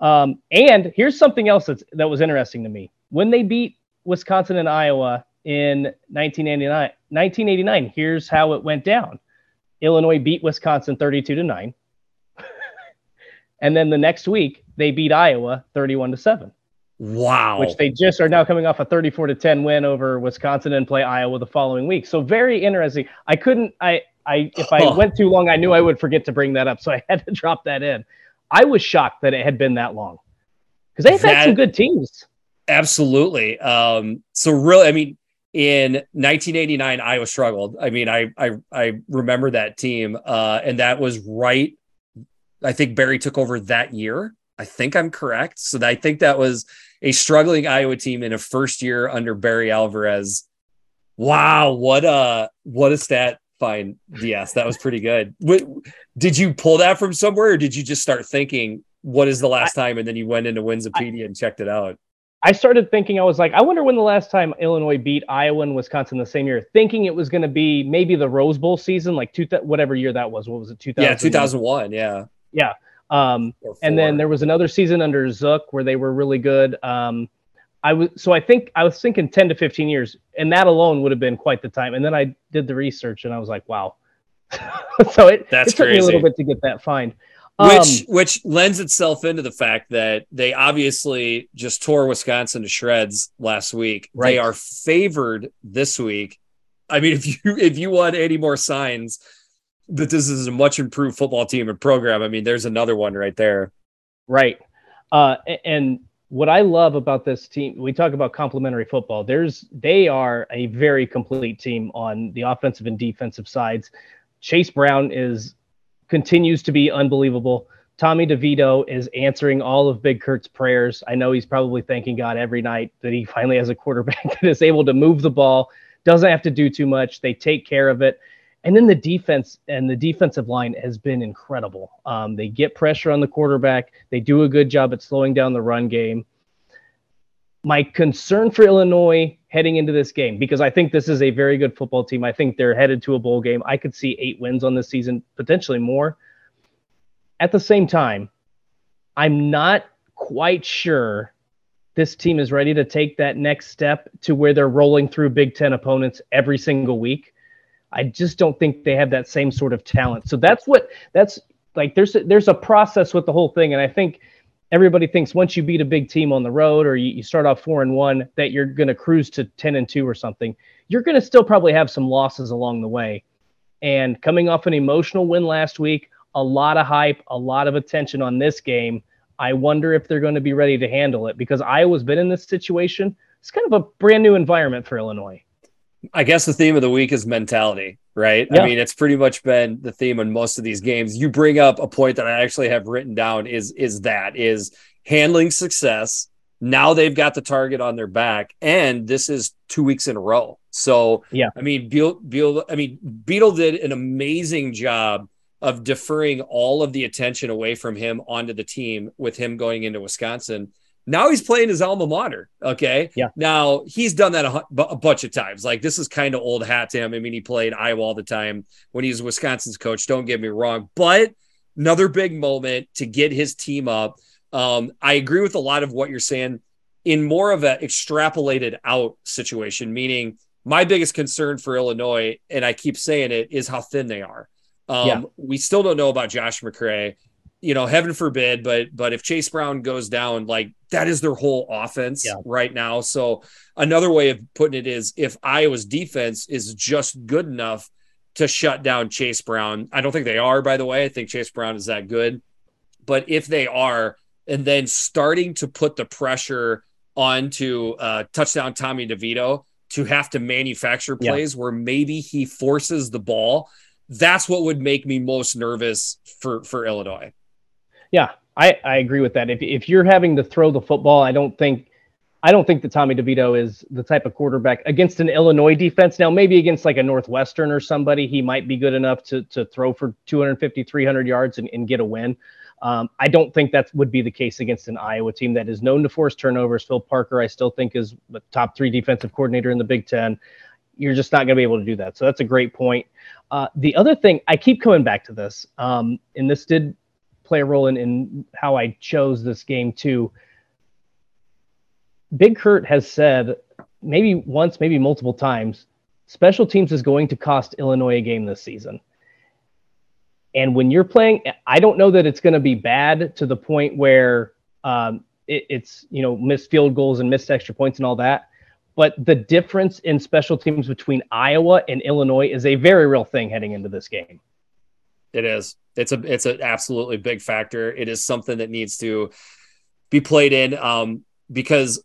Um, and here's something else that's, that was interesting to me. When they beat Wisconsin and Iowa, in 1989. 1989, here's how it went down. Illinois beat Wisconsin 32 to 9. and then the next week, they beat Iowa 31 to 7. Wow. Which they just are now coming off a 34 to 10 win over Wisconsin and play Iowa the following week. So very interesting. I couldn't I I if I went too long, I knew I would forget to bring that up. So I had to drop that in. I was shocked that it had been that long. Because they've that, had some good teams. Absolutely. Um, so really, I mean, in 1989 iowa struggled. I mean i i, I remember that team uh, and that was right i think barry took over that year. I think i'm correct. So i think that was a struggling iowa team in a first year under barry alvarez. Wow what a what a stat fine yes that was pretty good. Did you pull that from somewhere or did you just start thinking what is the last I, time and then you went into winsipedia and checked it out I started thinking, I was like, I wonder when the last time Illinois beat Iowa and Wisconsin the same year, thinking it was going to be maybe the Rose Bowl season, like two, whatever year that was. What was it? 2000? Yeah, 2001. Yeah. Yeah. Um, and then there was another season under Zook where they were really good. Um, I was, so I think I was thinking 10 to 15 years and that alone would have been quite the time. And then I did the research and I was like, wow. so it, That's it took crazy. me a little bit to get that find which um, which lends itself into the fact that they obviously just tore Wisconsin to shreds last week. Right. They are favored this week. I mean, if you if you want any more signs that this is a much improved football team and program, I mean, there's another one right there. Right. Uh, and what I love about this team, we talk about complementary football. There's they are a very complete team on the offensive and defensive sides. Chase Brown is continues to be unbelievable. Tommy DeVito is answering all of Big Kurt's prayers. I know he's probably thanking God every night that he finally has a quarterback that is able to move the ball, doesn't have to do too much. They take care of it. And then the defense and the defensive line has been incredible. Um, they get pressure on the quarterback. They do a good job at slowing down the run game. My concern for Illinois heading into this game, because I think this is a very good football team. I think they're headed to a bowl game. I could see eight wins on this season, potentially more. At the same time, I'm not quite sure this team is ready to take that next step to where they're rolling through Big Ten opponents every single week. I just don't think they have that same sort of talent. So that's what that's like. There's a, there's a process with the whole thing, and I think everybody thinks once you beat a big team on the road or you, you start off four and one that you're going to cruise to 10 and two or something you're going to still probably have some losses along the way. And coming off an emotional win last week a lot of hype a lot of attention on this game. I wonder if they're going to be ready to handle it because iowa's been in this situation. It's kind of a brand new environment for illinois. I guess the theme of the week is mentality, right? Yeah. I mean, it's pretty much been the theme in most of these games. You bring up a point that I actually have written down is is that is handling success. Now they've got the target on their back, and this is two weeks in a row. So yeah, I mean, Beal, Beal, I mean, Beetle did an amazing job of deferring all of the attention away from him onto the team with him going into Wisconsin. Now he's playing his alma mater. Okay. Yeah. Now he's done that a, a bunch of times. Like this is kind of old hat to him. I mean, he played Iowa all the time when he was Wisconsin's coach. Don't get me wrong, but another big moment to get his team up. Um, I agree with a lot of what you're saying in more of an extrapolated out situation, meaning my biggest concern for Illinois, and I keep saying it, is how thin they are. Um, yeah. We still don't know about Josh McCray. You know, heaven forbid, but but if Chase Brown goes down, like that is their whole offense yeah. right now. So another way of putting it is, if Iowa's defense is just good enough to shut down Chase Brown, I don't think they are. By the way, I think Chase Brown is that good, but if they are, and then starting to put the pressure onto uh, touchdown Tommy DeVito to have to manufacture plays yeah. where maybe he forces the ball that's what would make me most nervous for for Illinois. Yeah, I, I agree with that. If if you're having to throw the football, I don't think I don't think that Tommy DeVito is the type of quarterback against an Illinois defense. Now, maybe against like a Northwestern or somebody, he might be good enough to to throw for 250, 300 yards and, and get a win. Um, I don't think that would be the case against an Iowa team that is known to force turnovers. Phil Parker, I still think, is the top three defensive coordinator in the Big Ten. You're just not going to be able to do that. So that's a great point. Uh, the other thing, I keep coming back to this, um, and this did play a role in, in how I chose this game too. Big Kurt has said maybe once, maybe multiple times, special teams is going to cost Illinois a game this season. And when you're playing, I don't know that it's going to be bad to the point where um, it, it's you know missed field goals and missed extra points and all that. But the difference in special teams between Iowa and Illinois is a very real thing heading into this game. It is. It's a it's an absolutely big factor. It is something that needs to be played in um, because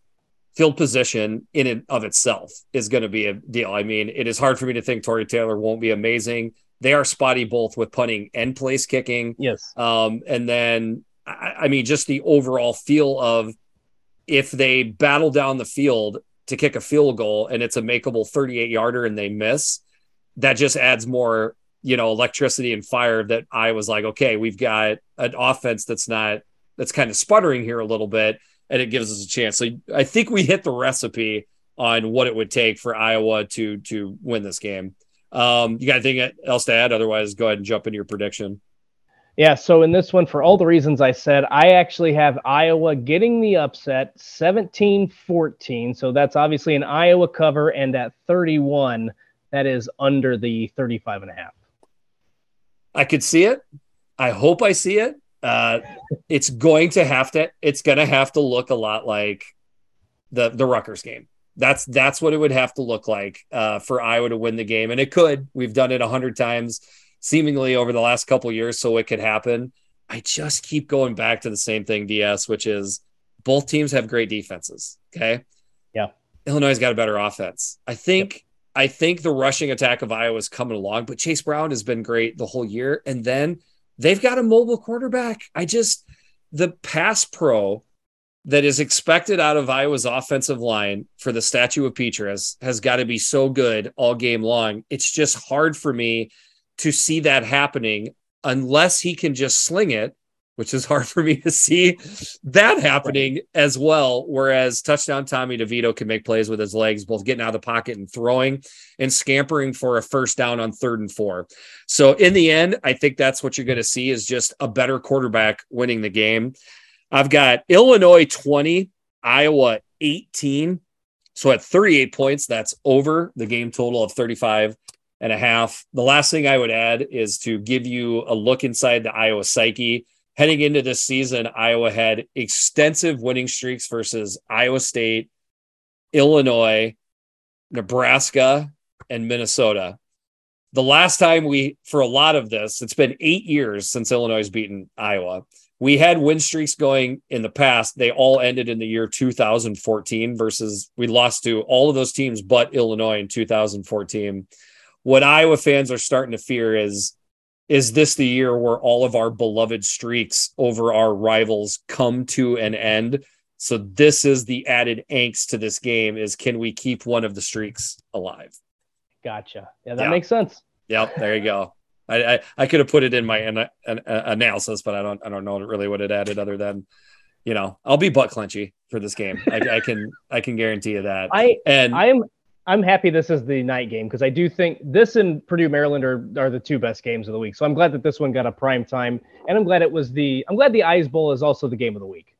field position in and of itself is going to be a deal. I mean, it is hard for me to think Tory Taylor won't be amazing. They are spotty both with punting and place kicking. Yes. Um, and then I, I mean, just the overall feel of if they battle down the field to kick a field goal and it's a makeable 38 yarder and they miss, that just adds more, you know, electricity and fire that I was like, okay, we've got an offense that's not, that's kind of sputtering here a little bit and it gives us a chance. So I think we hit the recipe on what it would take for Iowa to, to win this game. Um, you got anything else to add? Otherwise, go ahead and jump into your prediction. Yeah, so in this one, for all the reasons I said, I actually have Iowa getting the upset 17 14. So that's obviously an Iowa cover, and at 31, that is under the 35 and a half. I could see it. I hope I see it. Uh, it's going to have to, it's going to have to look a lot like the, the Rutgers game. That's that's what it would have to look like uh, for Iowa to win the game, and it could. We've done it a hundred times seemingly over the last couple years so it could happen. I just keep going back to the same thing, DS, which is both teams have great defenses. Okay. Yeah. Illinois has got a better offense. I think yep. I think the rushing attack of Iowa is coming along, but Chase Brown has been great the whole year. And then they've got a mobile quarterback. I just the pass pro that is expected out of Iowa's offensive line for the statue of Petras has got to be so good all game long. It's just hard for me to see that happening unless he can just sling it, which is hard for me to see that happening as well. Whereas touchdown Tommy DeVito can make plays with his legs, both getting out of the pocket and throwing and scampering for a first down on third and four. So in the end, I think that's what you're going to see is just a better quarterback winning the game. I've got Illinois 20, Iowa 18. So at 38 points, that's over the game total of 35 and a half. The last thing I would add is to give you a look inside the Iowa psyche. Heading into this season, Iowa had extensive winning streaks versus Iowa State, Illinois, Nebraska, and Minnesota. The last time we, for a lot of this, it's been eight years since Illinois has beaten Iowa. We had win streaks going in the past. They all ended in the year 2014 versus we lost to all of those teams but Illinois in 2014 what Iowa fans are starting to fear is is this the year where all of our beloved streaks over our rivals come to an end So this is the added angst to this game is can we keep one of the streaks alive? Gotcha. Yeah, that Yeah. makes sense. Yep, there you go. I, I, I could have put it in my an, an, analysis, but I don't I don't know really what it added other than, you know, I'll be butt clenchy for this game. I, I can I can guarantee you that. I and I am I'm happy this is the night game because I do think this and Purdue Maryland are, are the two best games of the week. So I'm glad that this one got a prime time, and I'm glad it was the I'm glad the Eyes Bowl is also the game of the week.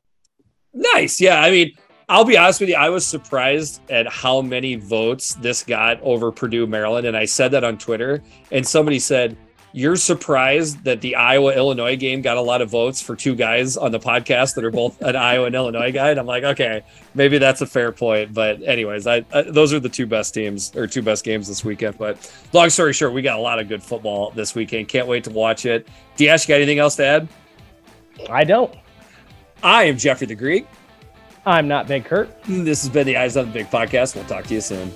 Nice. Yeah. I mean, I'll be honest with you. I was surprised at how many votes this got over Purdue, Maryland. And I said that on Twitter. And somebody said, You're surprised that the Iowa Illinois game got a lot of votes for two guys on the podcast that are both an Iowa and Illinois guy. And I'm like, okay, maybe that's a fair point. But, anyways, I, I those are the two best teams or two best games this weekend. But long story short, we got a lot of good football this weekend. Can't wait to watch it. DS, got anything else to add? I don't. I am Jeffrey the Greek. I'm not Big Kurt. This has been the Eyes on the Big podcast. We'll talk to you soon.